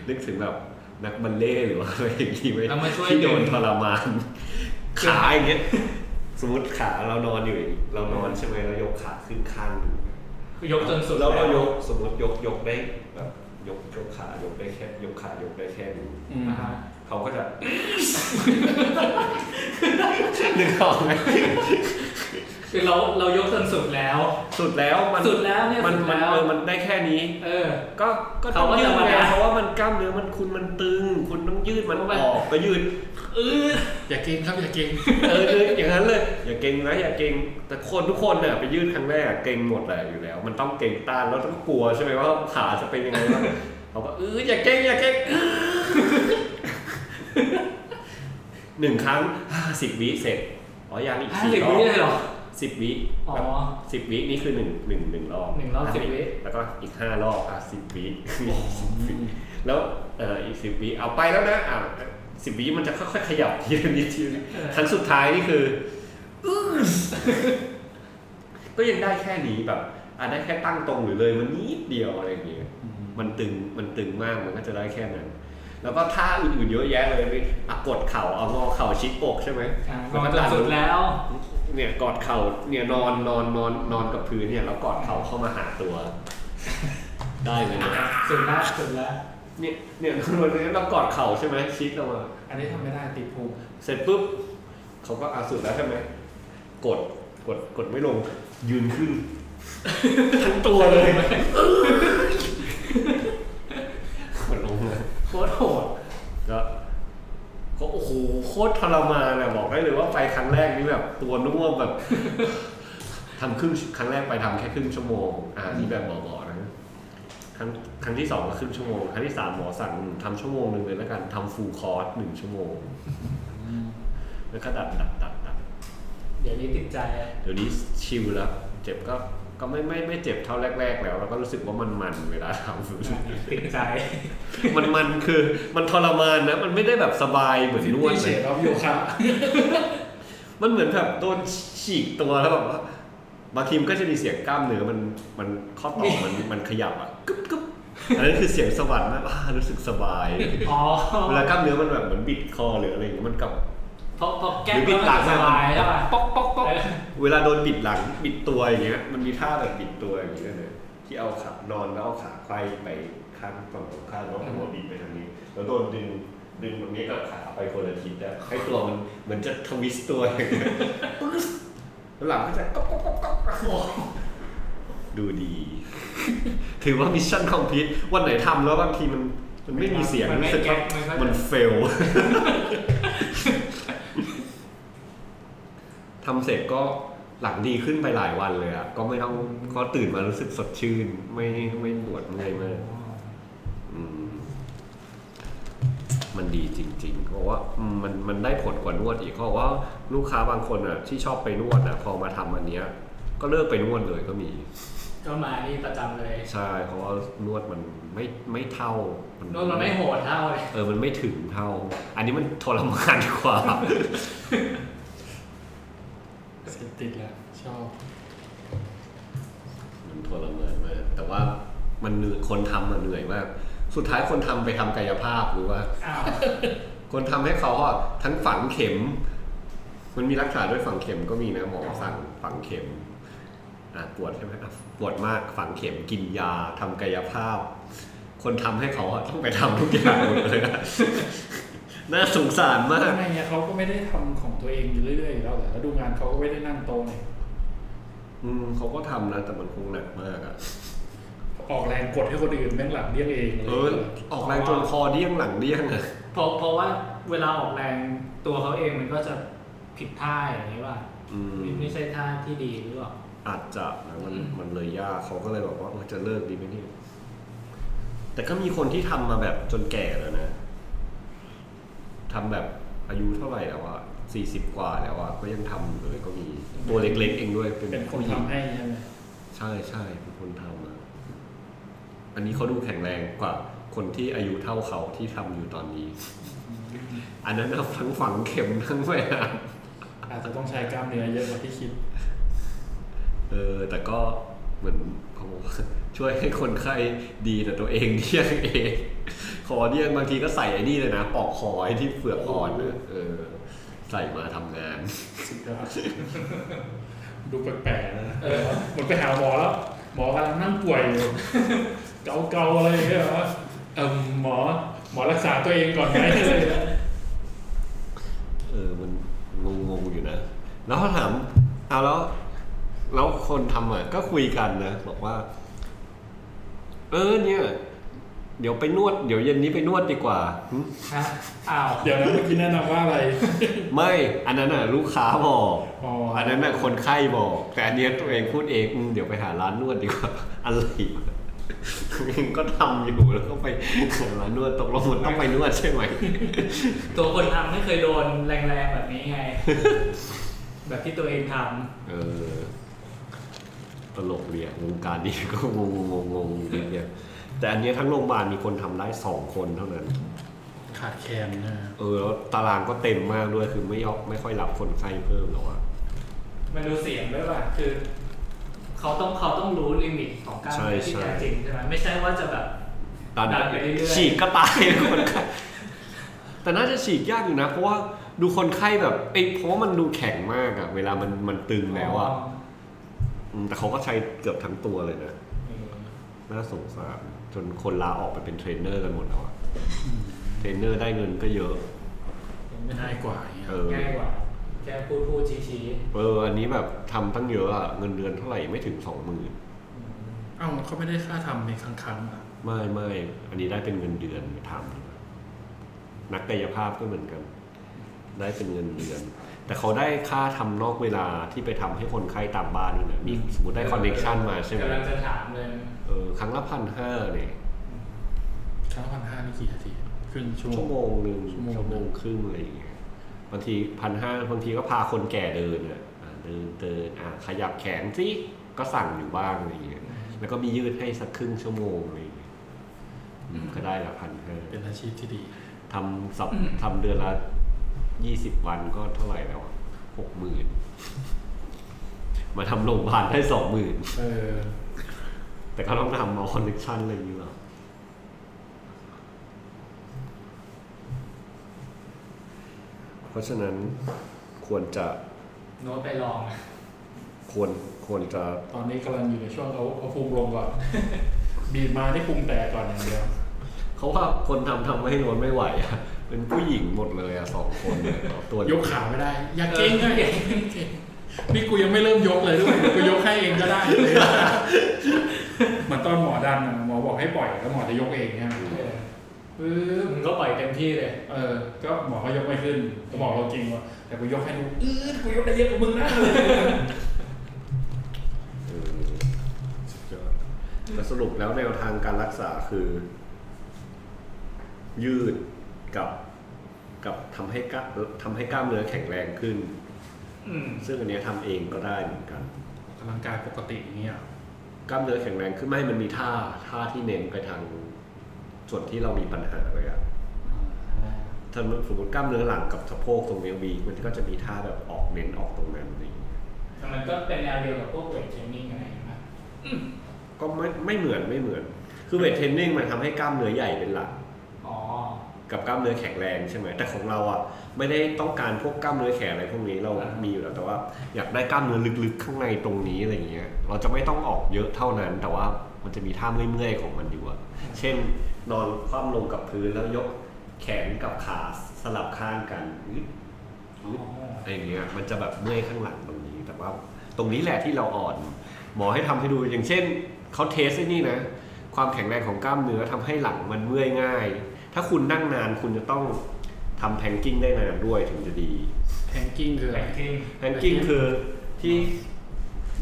นึกถึงแบบนักบัลเล่ต์หรือว่าอะไรอย่างงี้ไหมเรามาช่วยที่โดนดึงทรมาน ขาอย่างเงี้ยสมมติขาเรานอนอยู่ เรานอนใช่ไหมเรายกขาขึ้นข้างหนึ่งยกจนสุดแล้วเราแวยกสมมติยกกยกได้แบบยกยกขายกได้แค่ยกขายกได้แค่นี้อืมอ่าฮะ เขาก็จะนึกออกไหมคือเราเรายกจนสุดแล้ว สุดแล้วมันสุดแล้วเนี่ยมันสุดมันแล้วเออมันได้แค่นี้ เออ ก็ก็เขาต้องก็ยืจะดมาไงได้เพราะว่ามันกล้ามเนื้อมันคุณมันตึง คุณต้องยืดมันเพราะอว่าอกก็ยืดเอออย่าเก่งครับอย่าเก่งเออเลยอย่างนั้นเลย อย่าเก่งนะอย่าเก่งแต่คนทุกคนเนี่ยไปยืดครั้งแรกอะเก่งหมดแหละอยู่แล้ว มันต้องเก่งต้านแล้วต้องกลัวใช่ไหมว่าขาจะเป็นยังไงบ้างเขาก็เอออย่าเก่งอย่าเก่ง หนึ่งครั้งสิบวิเสร็จอ๋อยังอีกห้าสี่สิบรอวิบเลยเหรอสิบวิอ๋อแบบสิบวินี่คือหนึ่งหนึ่งหนึ่งรอบหนึ่งรอบสิบวิแล้วก็อีกห้ารอบอะสิบวิแล้วเอ่ออีกสิบวิเอาไปแล้วนะอะสิบวิมันจะค่อยๆขยับทีละนิดทีละนิดเออครั้งสุดท้ายนี่คือก็ยังได้แค่นี้แบบอะได้แค่ตั้งตรงหรือเลยมันนิดเดียวอะไรอย่างเงี้ยมันตึงมันตึงมากมันก็จะได้แค่นั้น แล้วก็ท่าอื่นๆเยอะแยะเลยพี่อะกดเข่าเอางอเข่าชิดอกใช่ไหมอะแล้วก็จนสุดแล้ว เนี่ยกอดเข่าเนี่ยนอนนอนนอนนอนกับพื้นเนี่ยแล้วกอดเข่าเข้ามาหาตัว ได้เลยนะสุดแล้วสุดแล้วเนี่ยเนี่ยนอนเนี่ยเรากอดเข่าใช่ไหมชิดลงมาอันนี้ทำไม่ได้ติดภูมิเสร็จปุ๊บเขาก็อาสุดแล้วใช่ไหมกดกดกดไม่ลง ยืนขึ้นทั้งตัวเลยกดลงเลย โคตรโหดก็ก็โอ้โหโคตรทรมานอะบอกได้เลยว่าไปครั้งแรกนี่แบบตัวน่วมแบบทำครึ่งครั้งแรกไปทำแค่ครึ่งชั่วโมงอ่านี่แบบหมอๆนะครั้งครั้งที่สองก็ครึ่งชั่วโมงครั้งที่สามหมอสั่งทำชั่วโมงหนึ่งเลยแล้วกันทำฟูลคอร์สหนึ่งชั่วโมงแล้วก็ดัดดัดดัดดัดเดี๋ยวนี้ติดใจอะเดี๋ยวนี้ชิลแล้ว เจ็บก็ ก็ไม่ไม่ไม่เจ็บเท่าแรก ๆ แล้วแล้วก็รู้สึกว่ามันมันเวลาทำติดใจ มันมันคือมันทรมานนะ มันไม่ได้แบบสบายเหมือนนวดเฉเลยดออฟโยคะมันเหมือนแบบโดนฉีกตัวแล้วแบบว่าบางทีมันก็จะมีเสียงกล้ามเนื้อมันมันข้อต่อมันมันขยับอะกึ๊บกึ๊บอันนั้นคือเสียงสวรรค์มากอ่ารู้สึกสบายอ๋อเวลากล้ามเนื้อมันแบบเหมือนบิดคอหรืออะไรอย่างเงี้ยมันกับเพราะเพราะแก้หรืมอบิดหลังสอะบายใช่ป่ะป๊อกป๊อกป๊อกเออเวลาโดนบิดหลังบิดตัวอย่างเงี้ย มันมีท่าแบบบิดตัวอย่างเงี้ยเลยที่เอาขานอนแล้วเอาขาไขว้ไปข้างฝั่งตรงข้ามแล้วหัวบิดไปทางนี้ แล้วโดนดึงดึงตรงนี้กับขาไปคนละทิศอะให้ตัวมันเหมือนจะ twist ตัวอย่างเงี้ยปึ๊สแล้วหลังก็จะก๊อกก๊อกก๊อกก๊อกก๊อกดูดี ถือว่า mission complete วันไหนทำแล้วบางทีมันมันไม่มีเสียงมันไม่รู้สึกว่าแก๊กมันก็มัน fail ทำเสร็จก็หลังดีขึ้นไปหลายวันเลยอะก็ไม่ต้องก็ตื่นมารู้สึกสดชื่น ไม่ไม่ปวดเมื่อยมากอืมมันดีจริงๆ เพราะว่าอืมมันมันได้ผลกว่านวดอีกเพราะว่าลูกค้าบางคนอะ ที่ชอบไปนวดอะ พอมาทำอันเนี้ย ก็เลิกไปนวดเลยก็มี ก็มานี่ประจำเลย ใช่เพราะว่านวดมันไม่ไม่เท่ามันโดนมันไม่โหดเท่าเลยเออมันไม่ถึงเท่า อันนี้มันทรมานกว่า ติดแล้วชอบ มันทรมานมากแต่ว่ามันเหนื่อยคนทำมันเหนื่อยมาก สุดท้ายคนทำไปทำกายภาพหรือว่า อ้าวคนทำให้เขาอะทั้งฝังเข็ม มันมีรักษาด้วยฝังเข็มก็มีนะหมอสั่งฝังเข็มอะปวดใช่ไหมอะปวดมากฝังเข็มกินยาทำกายภาพ คนทำให้เขาอะต้องไปทำทุกอย่างหมดเลยนะ น่าสงสารมาก ทำไมเนี่ยเขาก็ไม่ได้ทำของตัวเองอยู่เรื่อยๆอยู่แล้วแหละแล้วดูงานเขาก็ไม่ได้นั่งโต๊ะเนี่ยอืมเขาก็ทำนะแต่มันคงหนักมากอะออกแรงกดให้คนอื่นแม่งหลังเลี้ยงเองเลยเออ ออกแรงจนคอเดี้ยงหลังเดี้ยงอะเพราะเพราะว่าเวลาออกแรงตัวเขาเองมันก็จะผิดท่าอย่างนี้ว่าอืมไม่ไม่ใช่ท่าที่ดีหรือเปล่า อาจจะนะมันอืม มันเลยยากเขาก็เลยบอกว่าเออจะเลิกดีไหมเนี่ยแต่ก็มีคนที่ทำมาแบบจนแก่แล้วนะ ทำแบบอายุเท่าไหร่แล้วอะสี่สิบกว่าแล้วอะก็ยังทำอยู่เลยก็มีตัวเล็กๆเองด้วยเป็นเป็นคนผู้หญิงทำให้ใช่ไหมใช่ใช่เป็นคนทำอะอันนี้เขาดูแข็งแรงกว่าคนที่อายุเท่าเขาที่ทำอยู่ตอนนี้ อันนั้นนะทั้งฝังเข็มทั้งไปอะอาจจะต้องใช้กล้ามเนื้อเยอะกว่าที่คิด เออ แต่ก็เหมือนเขาบอกว่าช่วยให้คนไข้ดีแต่ตัวเองเดี่ยงเอง คอเดี่ยงบางทีก็ใส่ไอ้นี่เลยนะปอกคอไอ้ที่เฟือกอ่อนนะเออ ใส่มาทำงาน สุดยอดดูแปลกๆนะเออเหมือนไปหาหมอแล้ว หมอกำลังนั่งป่วยอยู่เกาๆอะไรอย่างเงี้ยเหรอเออหมอ หมอรักษาตัวเองก่อนไหมอะไรอย่างเงี้ยเออมันงงๆอยู่นะ แล้วเขาถามเอาแล้ว แล้วคนทำอะก็คุยกันนะ บอกว่า เออเนี่ย เดี๋ยวไปนวดเดี๋ยวเย็นนี้ไปนวดดีกว่าหึฮะอ้าวเดี๋ยวนะเมื่อกี้แนะนำว่าอะไร ไม่อันนั้นอะลูกค้าบอกอ๋ออันนั้นน่ะคนไข้บอก แต่อันเนี้ยตัวเองพูดเองอืมเดี๋ยวไปหาร้านนวดดีกว่า อะไรวะตัวเองก็ทำอยู่แล้วก็ไปหาร้านนวดตกลงมันต้องไปนวดใช่ไหม ตัวคนทำไม่เคยโดนแรงๆแบบนี้ไง แบบที่ตัวเองทเออตลกเรียวงการนี้ก็งงงงงๆเนี่ย แต่อันเนี้ยทั้งโรงพยาบาลมีคนทำได้สองคนเท่านั้น ขาดแคลนนะเออแล้วตารางก็เต็มมากด้วยคือไม่ยอมไม่ค่อยรับคนไข้เพิ่มหรอกอะำมันดูเสียงด้วยป่ะคือเขาต้องเขาต้องรู้ลิมิตของกล้ารเนื้อที่แท้จริงใช่ไหมไม่ใช่ว่าจะแบบตอนดันไปเรื่อยๆฉีกก็ตายคนไข้แต่น่าจะฉีกยากอยู่นะ เพราะว่าดูคนไข้แบบไอ้ยเพราะว่ามันดูแข็งมากอะเวลามันมันตึงแล้วอะมแต่เขาก็ใช้เกือบทั้งตัวเลยนะเออน่าสงสาร จนคนลาออกไปเป็นเทรนเนอร์กันหมดแล้วอะเทรนเนอร์ได้เงินก็เยอะ ง่ายกว่าอย่างเงี้ยเออ ง่ายกว่า แค่พูดพูดชี้ชี้เออ อันนี้แบบทำตั้งเยอะอะเงินเดือนเท่าไหร่ไม่ถึงสองหมื่นเอ้าเขาไม่ได้ค่าทำในครั้งครั้งๆอะไม่ไม่อันนี้ได้เป็นเงินเดือนทำนักกายภาพก็เหมือนกัน ได้เป็นเงินเดือน แต่เขาได้ค่าทำนอกเวลาที่ไปทำให้คนไข้ตามบ้านด้วยนะมีสมมติได้คอนเน c ชันมาใช่ไหมกำลังจะถามเลยเออครั้งละพันห้าเนี่ยครั้งพันห้านี่กี่นาทีครึ่งชั่วชั่วโมโมงงหนึ่งชั่วโมงชั่วโมงครึ่งอะไรอย่างเงี้ยบางทีพันห้าบางทีก็พาคนแก่เดินอะอ่าเดินเดินอะขยับแขนสิก็สั่งอยู่บ้างอะไรอย่างเงี้ยแล้วก็มียืดให้สักครึ่งชั่วโมงอะไรอย่างเงี้ยอืมก็ได้ละพันห้าเป็นอาชีพที่ดีทำสับทำเดือนละ ยี่สิบวันก็เท่าไหร่แล้วหกหมื่นมาทำโรงพยาบาลได้สองหมื่นเออ แต่ก็ต้องทำเอาคอนเนคชั่นอะไรอย่างเงี้ยหรอเพราะฉะนั้นควรจะโน้ตไปลองอะควรควรจะตอนนี้กำลังอยู่ในช่วงเอาเอาภูมิลงก่อน บีบมาที่ภูมิแตกก่อนอย่างเดียว เขาว่าคนทำทำให้โนนไม่ไหวอะ เป็นผู้หญิงหมดเลยอะสองคนเนี่ยตัวยกขาไม่ได้ อย่าเก่งนะอย่าเก่งนี่กูยังไม่เริ่มยกเลยด้วยกูยกให้เองก็ได้เลยเหมือนตอนหมอดันอะหมอบอกให้ปล่อยแล้วหมอจะยกเองใช่ไหมเออปึ๊บมึงก็ปล่อยเต็มที่เลย เออ ก็หมอเขายกไม่ขึ้นก็บอกเราจริงว่าแต่กูยกให้ดูอืดกูยกได้เยอะกว่ามึงนะเออสุดยอดแต่สรุปแล้วแนวทางการรักษาคือ ยืด กับกับทำให้กล้าทำให้กล้ามเนื้อแข็งแรงขึ้น อืมซึ่งอันเนี้ยทำเองก็ได้เหมือนกันกำลังกายปกติอย่างเงี้ยกล้ามเนื้อแข็งแรงขึ้นไม่มันมีท่าท่าที่เน้นไปทางส่วนที่เรามีปัญหาเลยอะถ้าสมมติกล้ามเนื้อหลังกับสะโพกตรงเนี้ยวีมันก็จะมีท่าแบบออกเน้นออกตรงนั้นอะไรอย่างเงี้ยแต่มันก็เป็นแนวเดียวกับพวกเวทเทรนนิ่งอะไรอย่างเงี้ยก็ไม่ไม่เหมือนไม่เหมือน คือเวทเทรนนิ่งมันทำให้กล้ามเนื้อใหญ่เป็นหลักอ๋อ กับกล้ามเนื้อแข็งแรงใช่ไหมแต่ของเราอะไม่ได้ต้องการพวกกล้ามเนื้อแข็งอะไรพวกนี้เรามีอยู่แล้วแต่ว่า อยากได้กล้ามเนื้อลึกๆข้างในตรงนี้อะไรอย่างเงี้ยเราจะไม่ต้องออกเยอะเท่านั้น แต่ว่ามันจะมีท่าเมื่อยๆของมันอยู่อะเช่น นอนคว่ำลงกับพื้นแล้วยกแขนกับขาสลับข้างกันอึ๊ดอึ๊ดอะไรอย่างเงี้ยมันจะแบบเมื่อยข้างหลังตรงนี้ แต่ว่าตรงนี้แหละที่เราอ่อน หมอให้ทำให้ดูอย่างเช่นเขาเทสไอ้นี่นะ ความแข็งแรงของกล้ามเนื้อทำให้หลังมันเมื่อยง่าย ถ้าคุณนั่งนานคุณจะต้องทำแพงกิ้งได้นานด้วยถึงจะดีแพงกิ้งคืออะไร แบงกิ้งแพงกิ้งคือที่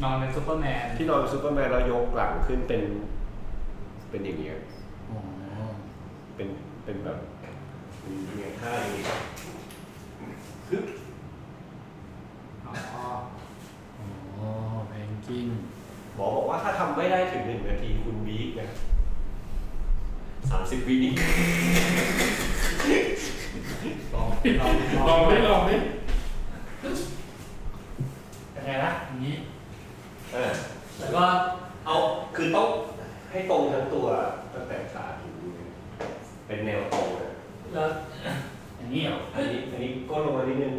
นอนเป็นซูเปอร์แมนที่นอนซูเปอร์แมนแล้วยกหลังขึ้นเป็น เป็นอย่างเงี้ยอ๋อเป็นเป็นแบบเป็นอย่างเงี้ยท่าอย่างเงี้ยฮึบอ๋ออ๋อ planking หมอบอกว่าถ้าทำไม่ได้ถึงหนึ่งนาทีคุณ weak นะ สามสิบวินี่ ลองลอง ลองดิลองดิ เป็นไงล่ะ อย่างนี้ เออ แล้วก็ เอาคือต้องให้ตรงทั้งตัวตั้งแต่ขาถึงมือเป็นแนวตรงนะ แล้ว อย่างนี้เหรอ อันนี้อันนี้ก้นลงมานิดนึง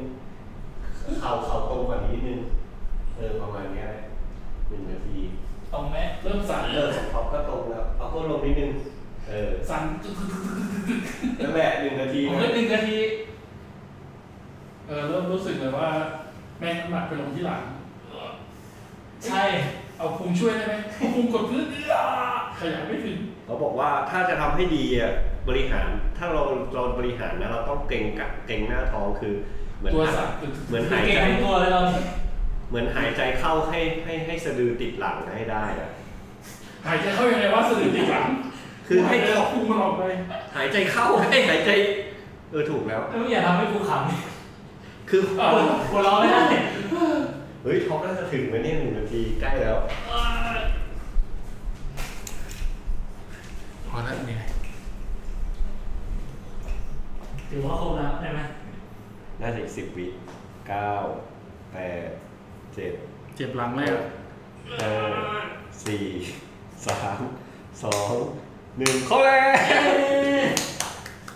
เข่าเข่าตรงกว่านี้นิดนึงเออประมาณเนี้ยหนึ่งนาที ตรงไหม เริ่มสั่น เออของท็อปก็ตรงแล้วเอาก้นลงนิดนึงเออ สั่น นั่นแหละหนึ่งนาที ผม นะ ก็หนึ่งนาที เออเริ่มรู้สึกเลยว่า แม่งน้ำหนักไปลงที่หลัง ใช่ เอาพุงช่วยได้ไหมเอาพุงกดพื้นเอื้อขยับไม่ถึง เขาบอกว่าถ้าจะทำให้ดีอะบริหาร ถ้าเราเราบริหารนะเราต้องเกรงกะเกรงหน้าท้องคือ เหมือน ตัว หาย สั่น เหมือน คือ หาย เก่ง ใจ ทั้ง ตัวเลยเราเนี่ยเหมือนหายใจเข้าให้ให้ให้สะดือติดหลังให้ได้อะหายใจเข้ายังไงว่าสะดือติดหลังคือให้ให้เอาพุงมันออกไปหายใจเข้าให้หายใจ เออถูกแล้วไม่อยากทำให้กูขคือำปวดปวดร้องไม่ได้เฮ้ยท็อปน่าจะถึงไหมเนี่ยหนึ่งนาทีใกล้แล้วพอแล้วเนี่ยถือว่าครบแล้วได้ไหมน่าจะอีกสิบวิเก้า แปดเจ็ดเจ็บหลังเลยอะห้าสี่สามสองหนึ่งเข้าแล้ว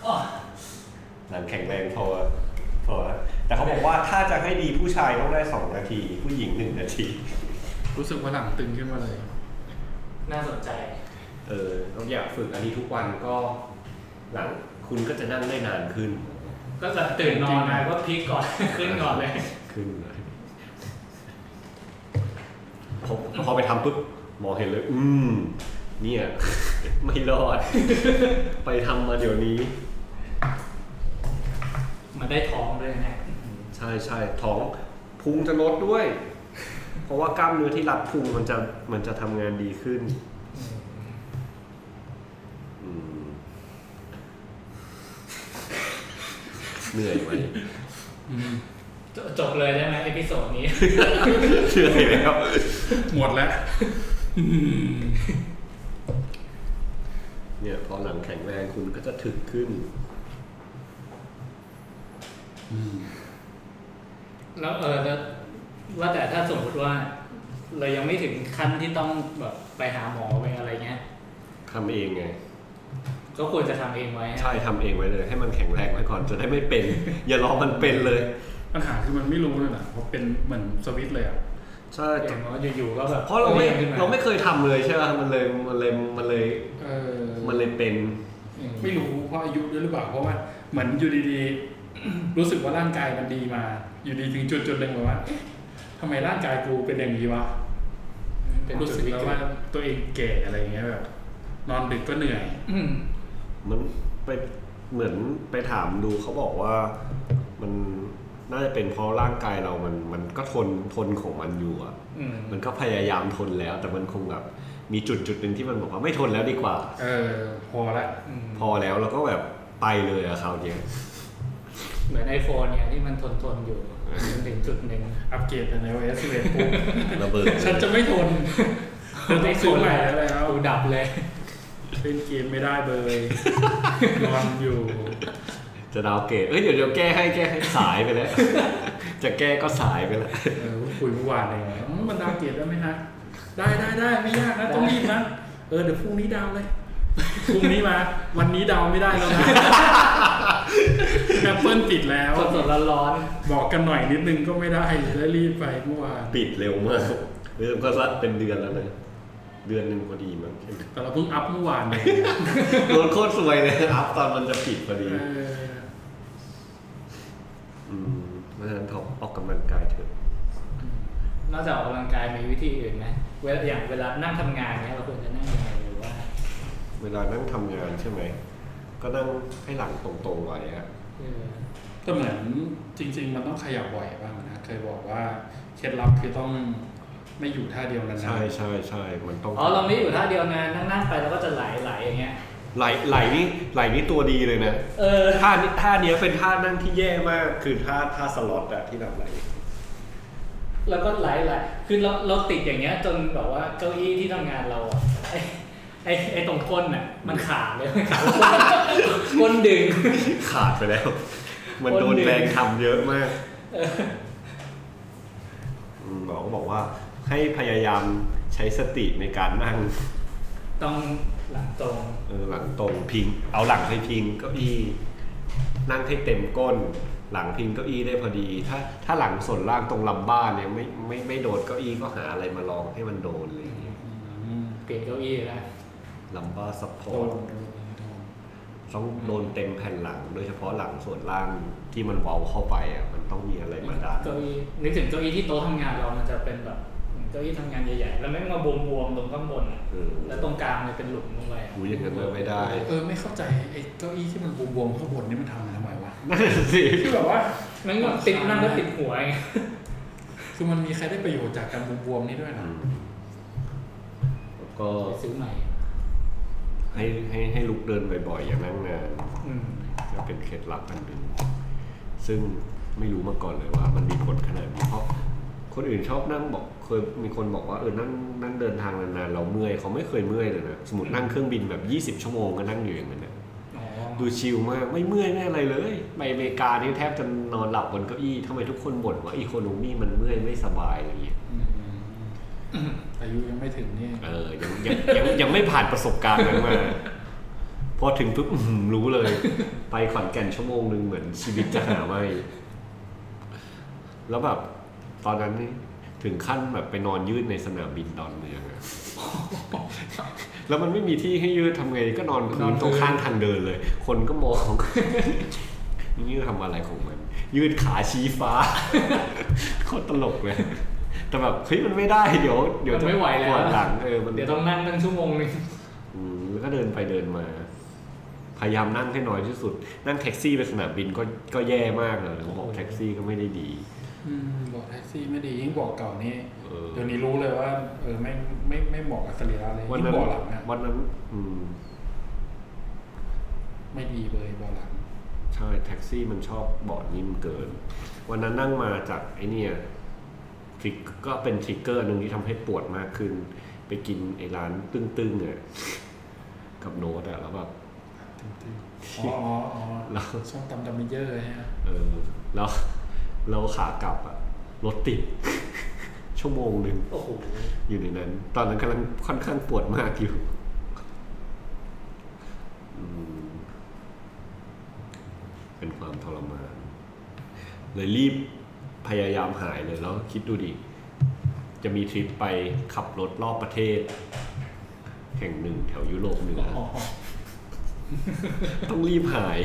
อ๋อหลังแข็งแรงพอพอแล้วแต่เขาบอกว่าถ้าจะให้ดีผู้ชายต้องได้สองนาที ผู้หญิงหนึ่งนาที รู้สึกว่าหลังตึงขึ้นมาเลย น่าสนใจ เออเราอยากฝึกอันนี้ทุกวันก็หลังคุณก็จะนั่งได้นานขึ้น ก็จะตื่นนอนมาก็พลิกก่อน ขึ้นก่อนเลย ขึ้นเลย พอพอไปทำปุ๊บหมอเห็นเลย อืม เนี่ย ไม่รอด ไปทำมาเดี๋ยวนี้ มันได้ท้องด้วยนะใช่ใช่ท้องพุงจะลดด้วย เพราะว่ากล้ามเนื้อที่รัดพุงมันจะมันจะทำงานดีขึ้นอืมเหนื่อยไหมอืม จจบเลยได้ไหม episode นี้เหนื่อยแล้วหมดแล้วอืมเนี่ยพอหลังแข็งแรงคุณก็จะถึกขึ้นอืมแล้วเออแล้วว่าแต่ถ้าสมมติว่า เรายังไม่ถึงขั้นที่ต้องแบบไปหาหมอไปอะไรเงี้ยทำเองไง ก็ควรจะทำเองไว้ ใช่ทำเองไว้เลย ให้มันแข็งแรงไว้ก่อนจะได้ไม่เป็น อย่ารอมันเป็นเลย ปัญหาคือมันไม่รู้เลยนะเพราะเป็นเหมือนสวิตช์เลยอะใช่เอย่างว่าอยู่ๆก็แบบเพราะเราไม่ด้งขึ้นเราไม่เคยทำเลยใช่ไหมมันเลยมันเลยมันเลยเออมันเลยเป็นอืมไม่รู้เพราะอายุด้วยหรือเปล่าเพราะว่าเหมือนอยู่ดีๆ รู้สึกว่าร่างกายมันดีมา อยู่ดีถึงจุดจุดๆหนึ่งแบบว่าเอ๊ะทำไมร่างกายกูเป็นอย่างนี้วะเป็นรู้สึกแล้วว่าตัวเองแก่อะไรอย่างเงี้ยแบบ นอนดึกก็เหนื่อยอืมมันไปเหมือนไปถามดูเขาบอกว่ามัน น่าจะเป็นเพราะร่างกายเรามันมันก็ทนทนของมันอยู่อะอืมมันก็พยายามทนแล้ว แต่มันคงแบบมีจุดจุดหนึ่งที่มันบอกว่าไม่ทนแล้วดีกว่า เออ พอละอืมพอแล้วแล้วก็แบบไปเลยอะคราวเนี้ยเหมือนไอโฟนเนี่ยที่มันทนทนๆอยู่จนถึงจุดหนึ่งอัปเกรดเป็น iOS 11ปุ๊บระเบิดฉันจะไม่ทนฉันต้องซื้อใหม่แล้วแล้วกูดับเลยเล่นเกมไม่ได้เบยนอนอยู่ จะดาวน์เกรดเอ้ยเดี๋ยวเดี๋ยวแก้ให้แก้ให้สายไปแล้ว จะแก้ก็สายไปแล้วเออคุยเมื่อวานเลยไงอ๋อมันดาวน์เกรดได้ไหมฮะได้ได้ได้ไม่ยากนะต้องรีบนะเออเดี๋ยวพรุ่งนี้ดาวน์เลยพรุ่งนี้มา วันนี้ down ไม่ได้แล้วนะแอปเปิลปิดแล้วสดสดร้อนร้อนบอกกันหน่อยนิดนึงก็ไม่ได้เลยรีบไปเมื่อวานปิดเร็วมากเริ่มก็สักเป็นเดือนแล้วเลยเดือนหนึ่งพอดีมั้งแต่เราเพิ่งอัพเมื่อวานเองโดนโคตรสวยเลยอัพตอนมันจะปิดพอดีเอออืมเพราะฉะนั้นถอออกกำลังกายเถอะๆนอกจากออกกำลังกายมีวิธีอื่นไหมเวลาอย่างเวลานั่งทำงานเนี่ยเราควรจะนั่งยังไงหรือว่า เวลานั่งทำงานใช่ไหม ก็นั่งให้หลังตรงๆไว้อะเออแต่เหมือนจริง ๆ มันต้องขยับบ่อยบ้างนะ เคยบอกว่าเคล็ดลับคือต้องไม่อยู่ท่าเดียวนานๆใช่ใช่ใช่มันต้องอ๋อเราไม่อยู่ท่าเดียวนานนั่งๆไปแล้วก็จะไหลไหลอย่างเงี้ย ไหลไหลนี่ไหลนี่ตัวดีเลยนะเออท่านี้ท่าเนี้ยเป็นท่านั่งที่แย่มาก คือท่าท่าสล็อตอะที่แบบไหล แล้วก็ไหลไหลคือเราเราติดอย่างเงี้ย จนแบบว่าเก้าอี้ที่ทำงานเราอะไอไอไอตรงก้นน่ะ มันขาดเลยมันขาดก้นดึง ขาดไปแล้ว มันโดนคนหนึ่งแรงทำเยอะมากมหมอก็บอกว่าให้พยายามใช้สติในการนั่ง ต้อง หลังตรงเออหลังตรงพิง เอาหลังให้พิงเก้าอี้นั่งให้เต็มก้น หลังพิงเก้าอี้ได้พอดี ถ้าถ้าหลังส่วนล่างตรง lumbar เนี่ยไม่ไม่ไม่โดนเก้าอี้ก็หาอะไรมารองให้มันโดนอะไรอย่างเงี้ยอืมเปลี่ยนเก้าอี้นะ lumbar support โดนโดนต้องโดนเต็มแผ่นหลัง โดยเฉพาะหลังส่วนล่างที่มันเว้าเข้าไปอะมันต้องมีอะไรมาดันเก้าอี้นึกถึงเก้าอี้ที่โต๊ะทำงานเรามันจะเป็นแบบ เหมือนเก้าอี้ทำงานใหญ่ๆ แล้วไม่งมาบวมๆตรงข้างบนอะเออแล้วตรงกลางมันเป็นหลุมลงไปอะหูอย่างนั้นเลยไม่ได้เออไม่เข้าใจไอ้เก้าอี้ที่มันบวมๆข้างบนนี่มันทำมาทำไมวะนั่นสิ คือแบบว่ามันแบบติดนั่งก็ติดหัวไงคือมันมีใครได้ประโยชน์จากการบวมๆนี่ด้วยอืนะมแล้วก็ซื้อใหม่ ให้ให้ให้ลุกเดินบ่อยๆ อย่านั่งนานอืมก็เป็นเคล็ดลับอันหนึ่งซึ่งไม่รู้มาก่อนเลยว่ามันมีผลขนาดนี้เพราะ คนอื่นชอบนั่งบอกเคยมีคนบอกว่าเออนั่งนั่งเดินทางนานๆเราเมื่อยเขาไม่เคยเมื่อยเลยนะสมมตินั่งเครื่องบินแบบ 20 ชั่วโมงก็นั่งอยู่อย่างนั้นนะอ๋อดูชิลมากไม่เมื่อยไม่อะไรเลยไปอเมริกานี่แทบจะนอนหลับบนเก้าอี้ทำไมทุกคนบ่นว่าอีโคโนมี่มันเมื่อยไม่สบายอะไรอย่างเงี้ยอืมอายุยังไม่ถึงนี่เออยังยังยังยังไม่ผ่านประสบการณ์นั้นมาพอถึงปุ๊บอื้อหือรู้เลย ไปขอนแก่นชั่วโมงหนึ่งเหมือนชีวิตจะหาไม่แล้วแบบ ตอนนั้นนี่ถึงขั้นแบบไปนอนยืดในสนามบินดอนเมืองอะแล้วมันไม่มีที่ให้ยืดทำไงก็นอนพื้นตรงข้างทางเดินเลย คนก็มองนี่ทำอะไรของมัน ยืดขาชี้ฟ้าโคตรตลกเลยแต่แบบเฮ้ยมันไม่ได้เดี๋ยวเดี๋ยวมันจะไม่ไหวแล้วปวดหลังเออมันเดี๋ยวต้องนั่งตั้งชั่วโมงหนึงอืมแล้วก็เดินไปเดินมา พยายามนั่งให้น้อยที่สุด นั่งแท็กซี่ไปสนามบินก็ก็แย่มากเลยเขาบอกแท็กซี่ก็ไม่ได้ดีอืม บอกแท็กซี่ไม่ดียิ่งบอกเก่านี่เออเดี๋ยวนี้รู้เลยว่า เออไม่ไม่ไม่เหมาะกับสรีระเลยวันยิ่นั้งนบอกหลังอะวันนั้นอืม ไม่ดีเลยบอกหลังใช่แท็กซี่มันชอบเบาะนิ่มเกิน วันนั้นนั่งมาจากไอเนี่ยทริกก็เป็นทริกเกอร์หนึ่งที่ทำให้ปวดมากขึ้น ไปกินไอ้ร้านตึ้งๆอะกับโน้ตอะแล้วแบบอ๋ออ๋ออ๋อแล้วชอบตำดัมเบลเยอร์ฮะเออแล้ว เราขากลับอะรถติด ชั่วโมงหนึ่งโอ้โหอยู่ในนั้น ตอนนั้นกำลังค่อนข้างปวดมากอยู่อืมเป็นความทรมาน เลยรีบพยายามหายเลยแล้วคิดดูดิ จะมีทริปไปขับรถรอบประเทศ แห่งหนึ่งแถวยุโรปเหนืออ๋อต้องรีบหาย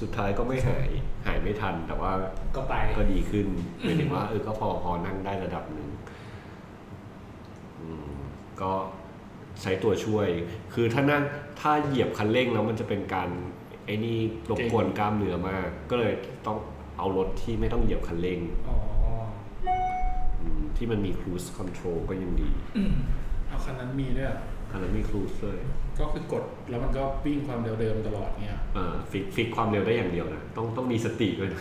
สุดท้ายก็ไม่หายหายไม่ทัน แต่ว่าก็ไปก็ดีขึ้นหมายถึงว่าเออก็พอพอนั่งได้ระดับหนึ่งอืมก็ใช้ตัวช่วย คือถ้านั่งถ้าเหยียบคันเร่งแล้วมันจะเป็นการไอ้นี่รบกวนกล้ามเนื้อมาก ก็เลยต้องเอารถที่ไม่ต้องเหยียบคันเร่งอ๋ออืมที่มันมี cruise control ก็ยังดี เอาคันนั้นมีด้วยเหร อคันนั้นมี cruise เลยก็คือกดแล้วมันก็วิ่งความเร็วเดิมตลอดเงี้ยอ่า fix fix ความเร็วได้อย่างเดียวนะต้องต้องมีสติด้วยนะ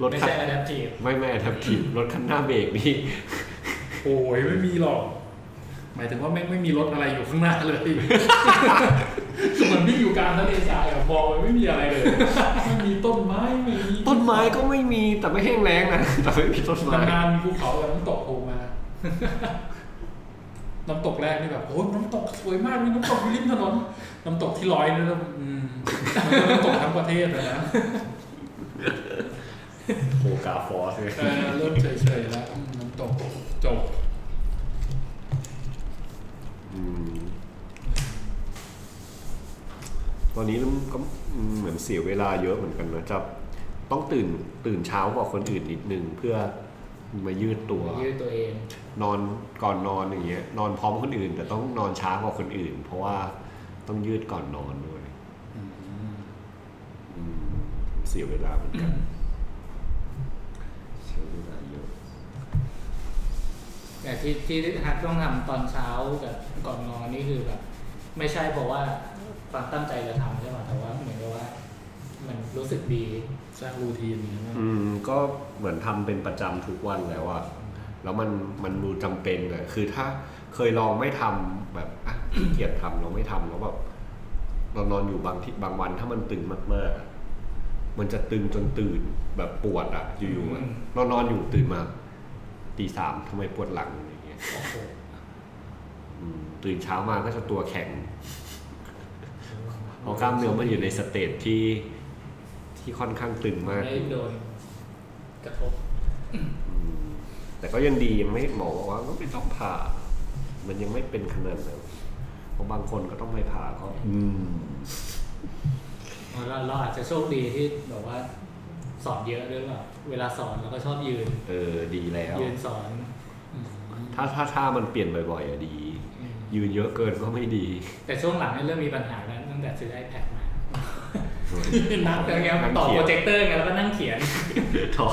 รถไม่คันใช่ adaptive ไม่ไม่แทบทีรถคันหน้าเบรกนี่โอ้ยไม่มีหรอก หมายถึงว่าแม่งไม่มีรถอะไรอยู่ข้างหน้าเลยเหมือนวิ่งอยู่กลางทะเลทรายอะมองไปไม่มีอะไรเลยไม่มีต้นไม้ไม่มีต้นไม้ก็ไม่มีแต่ไม่แห้งแล้งนะแต่ไม่มีต้นไม้นานๆมีภูเขากับน้ำตกโผล่มา น้ำตกแรกนี่แบบโอ้ยน้ำตกสวยมากมีน้ำตกอยู่ริมถนนน้ำตกที่ลอยนี่แล้วอืมมันก็น้ำตกทั้งประเทศเลยนะโอกาฟอสเออเริ่มเฉยๆแล้วอืมน้ำตกจบอืมตอนนี้ก็เหมือนเสียเวลาเยอะเหมือนกันนะจะต้องตื่นตื่นเช้ากว่าคนอื่นนิดนึงเพื่อ มายืดตัว ยืดตัวเอง นอนก่อนนอนอย่างเงี้ยนอนพร้อมคนอื่น แต่ต้องนอนช้ากว่าคนอื่น เพราะว่าต้องยืดก่อนนอนด้วยอืมอืมเสียเวลาเหมือนกันเสียเวลาเยอะแต่ที่ที่ฮักต้องทำตอนเช้ากับก่อนนอนนี่คือแบบ ไม่ใช่เพราะว่าความตั้งใจจะทำใช่ไหมแต่ว่าเหมือนกับว่า มันรู้สึกดี สร้างรูทีนอย่างเงี้ยอืมก็เหมือนทำเป็นประจำทุกวันแล้วอะแล้วมันมันดูจำเป็นอะคือถ้าเคยลองไม่ทำแบบอะ ขี้เกียจทำเราไม่ทำแล้วแบบเรานอนอยู่บางที่บางวันถ้ามันตึงมากๆอะมันจะตึงจนตื่นแบบปวดอะอยู่ๆอะอืมเรานอนอยู่ตื่นมาตีสามทำไมปวดหลังอย่างเงี้ย โอ้โหอืมตื่นเช้ามาก็จะตัวแข็งเพราะกล้ามเนื้อมันอยู่ในสเตจที่ ที่ค่อนข้างตึงมากไม่โดนกระทบอืมแต่ก็ยังดียังไม่หมอบอกว่าก็ไม่ต้องผ่า มันยังไม่เป็นขนาดนั้นเพราะบางคนก็ต้องไปผ่าก็อืมเราเราอาจจะโชคดีที่แบบว่า สอนเยอะด้วยแบบเวลาสอนเราก็ชอบยืน เออดีแล้ว ยืนสอน ถ้าถ้าถ้ามันเปลี่ยนบ่อยๆอะดี ยืนเยอะเกินก็ไม่ดี แต่ช่วงหลังเนี่ยเริ่มมีปัญหาแล้วตั้งแต่ซื้อ iPad มา นั่งแล้วเงี้ยต่อโปรเจคเตอร์ไงแล้วก็นั่งเขียนท้อ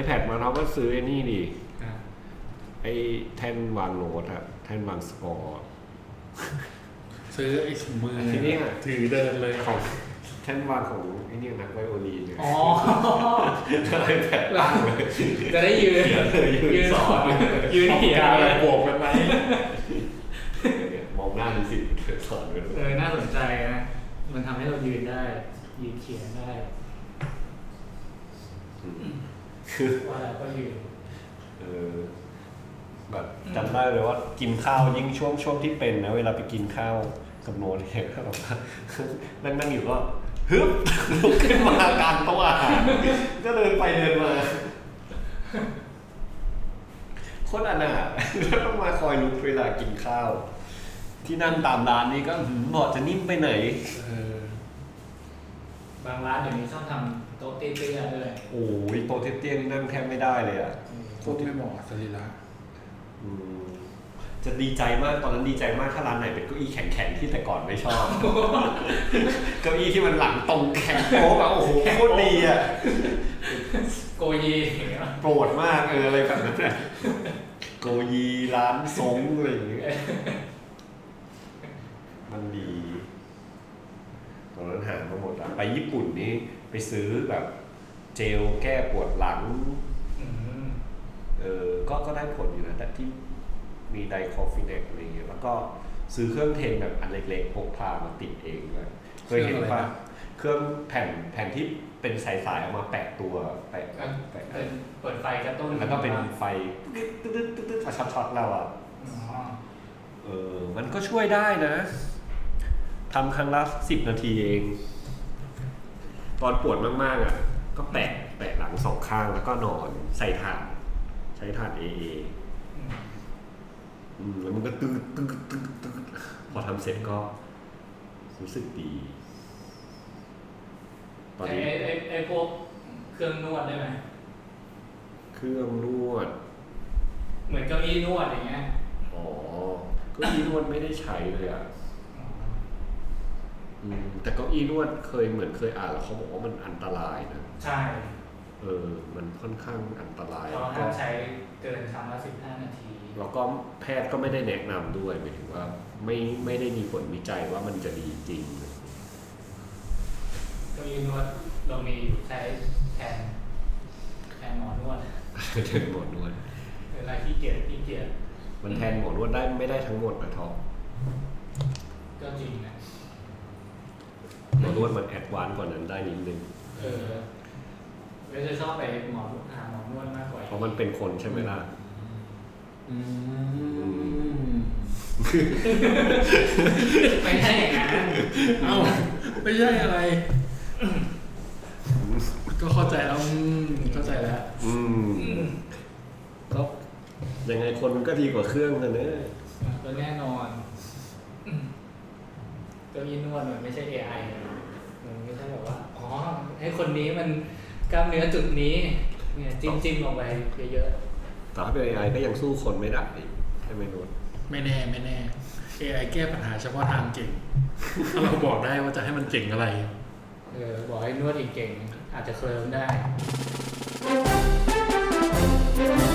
iPad มาเราก็ซื้อไอ้นี่ดิไอ้แท่นวางโน้ตอะแท่นวางสกอร์ ซื้อไอ้ถุงมือที่เนี่ยถือเดินเลยของแท่นวางของไอ้เนี่ยนักไวโอลีนเนี่ยอ๋อไอแพดตั้งเลยจะได้ยืนยืนสอนยืนเขียนกาเลแบบยโบกกันไหมเนี่ยมองหน้าดูสิสอนกันเออน่าสนใจนะ มันทำให้เรายืนได้ ยืนเขียนได้คือว่าแล้วก็ยืนเออแบบจำได้เลยว่ากินข้าวยิ่งช่วงช่วงที่เป็นนะเวลาไปกินข้าวกับโน้ตเนี่ยก็แบบว่านั่งนั่งอยู่ก็ฮึบลุกขึ้นมากลางโต๊ะอาหารก็เดินไปเดินมาโคตรอนาถแล้วต้องมาคอยลุกเวลากินข้าว ที่นั่งตามร้านนี้ก็หืมบอกจะนิ่มไปไหน เออบางร้านเดี๋ยวนี้ชอบทำโต๊ะเตี้ยๆด้วยโอ้ยโต๊ะเตี้ยๆนี่นั่งแทบไม่ได้เลยอะโคตรไม่เหมาะกับสรีระอืมจะดีใจมากตอนนั้นดีใจมากถ้าร้านไหนเป็นเก้าอี้แข็งๆที่แต่ก่อนไม่ชอบ เก้าอี้ที่มันหลังตรงแข็งโป๊กอะโอ้โหโคตรดีอะโกยีอย่างเงี้ยโปรดมากเอออะไรแบบนั้นน่ะโกยีร้านซงอะไรอย่างเงี้ย มันดีตอนนั้นหามาหมดอะไปญี่ปุ่นนี่ไปซื้อแบบเจลแก้ปวดหลังอืมเออก็ก็ได้ผลอยู่นะ แต่ที่มี diclofenac อะไรอย่างเงี้ย แล้วก็ซื้อเครื่อง TENS แบบอันเล็กๆพกพามาติดเองด้วยเคยเห็นป่ะเครื่องแผ่นแผ่นที่เป็นสายๆเอามาแปะตัวแปะก็แปะเป็นเปิดไฟกระตุ้นแล้วก็เป็นไฟตึ๊ดตึ๊ดตึ๊ดตึ๊ดช็อตช็อตๆเราอะอ๋อเออมันก็ช่วยได้นะ ทำครั้งละสิบนาทีเอง ตอนปวดมากๆอะ ก็แปะแปะหลังสองข้างแล้วก็นอนใส่ถ่าน ใช้ถ่านเอเออืมอืมแล้วมันก็ตึ๊ดตึ๊ดตึ๊ดตึ๊ดพอทำเสร็จก็รู้สึกดี ตอนไอ้นี้ไอ้ไอ้ไอ้พวกเครื่องนวดได้ไหมเครื่องนวด เหมือนเก้าอี้นวดอย่างเงี้ยอ๋อเก็อีนวดไม่ได้ใช้เลยอะอ๋ออืม แต่เก้าอี้นวดเคยเหมือนเคยอ่านแล้วเขาบอกว่ามันอันตรายนะ ใช่ เออ มันค่อนข้างอันตรายเพราะแล้วก็ห้ามใช้เกินครั้งละสิบห้านาทีแล้วก็แพทย์ก็ไม่ได้แนะนำด้วยหมายถึงว่าไม่ไม่ได้มีผลวิจัยว่ามันจะดีจริงเก้าอี้นวดเรามีใช้แทนแทนหมอนวดแทนหมอนวดเวลาขี้เกียจขี้เกียจมันแทนหมอนวดได้ไม่ได้ทั้งหมดนะท็อปก็จริงนะ หมอนวดมัน advance กว่านั้นได้นิดนึงเออก็จะชอบไปหมอหาหมอนวดมากกว่าเพราะมันเป็นคนใช่ไหมล่ะอืมไม่ใช่อย่างนั้นเอ้าไม่ใช่อะไร ก็เข้าใจแล้วอืมเข้าใจแล้วอืมอืมก็ยังไงคนมันก็ดีกว่าเครื่องนะเนี่ยก็แน่นอนอืมเก้าอี้นวดมันไม่ใช่ AI นะมันไม่ใช่แบบว่าอ๋อให้คนนี้มันกล้ามเนื้อจุดนี้เนี่ยจิ้มจิ้มลงไปเยอะแต่ถ้าเป็น AI ก็ยังสู้คนไม่ได้อีกใช่ไหมนุชไม่แน่ไม่แน่ AI แก้ปัญหาเฉพาะทางเก่งถ้าเราบอกได้ว่าจะให้มันเก่งอะไรๆเออบอกให้นวดอีกเก่ง อาจจะเคลิ้มได้ Thank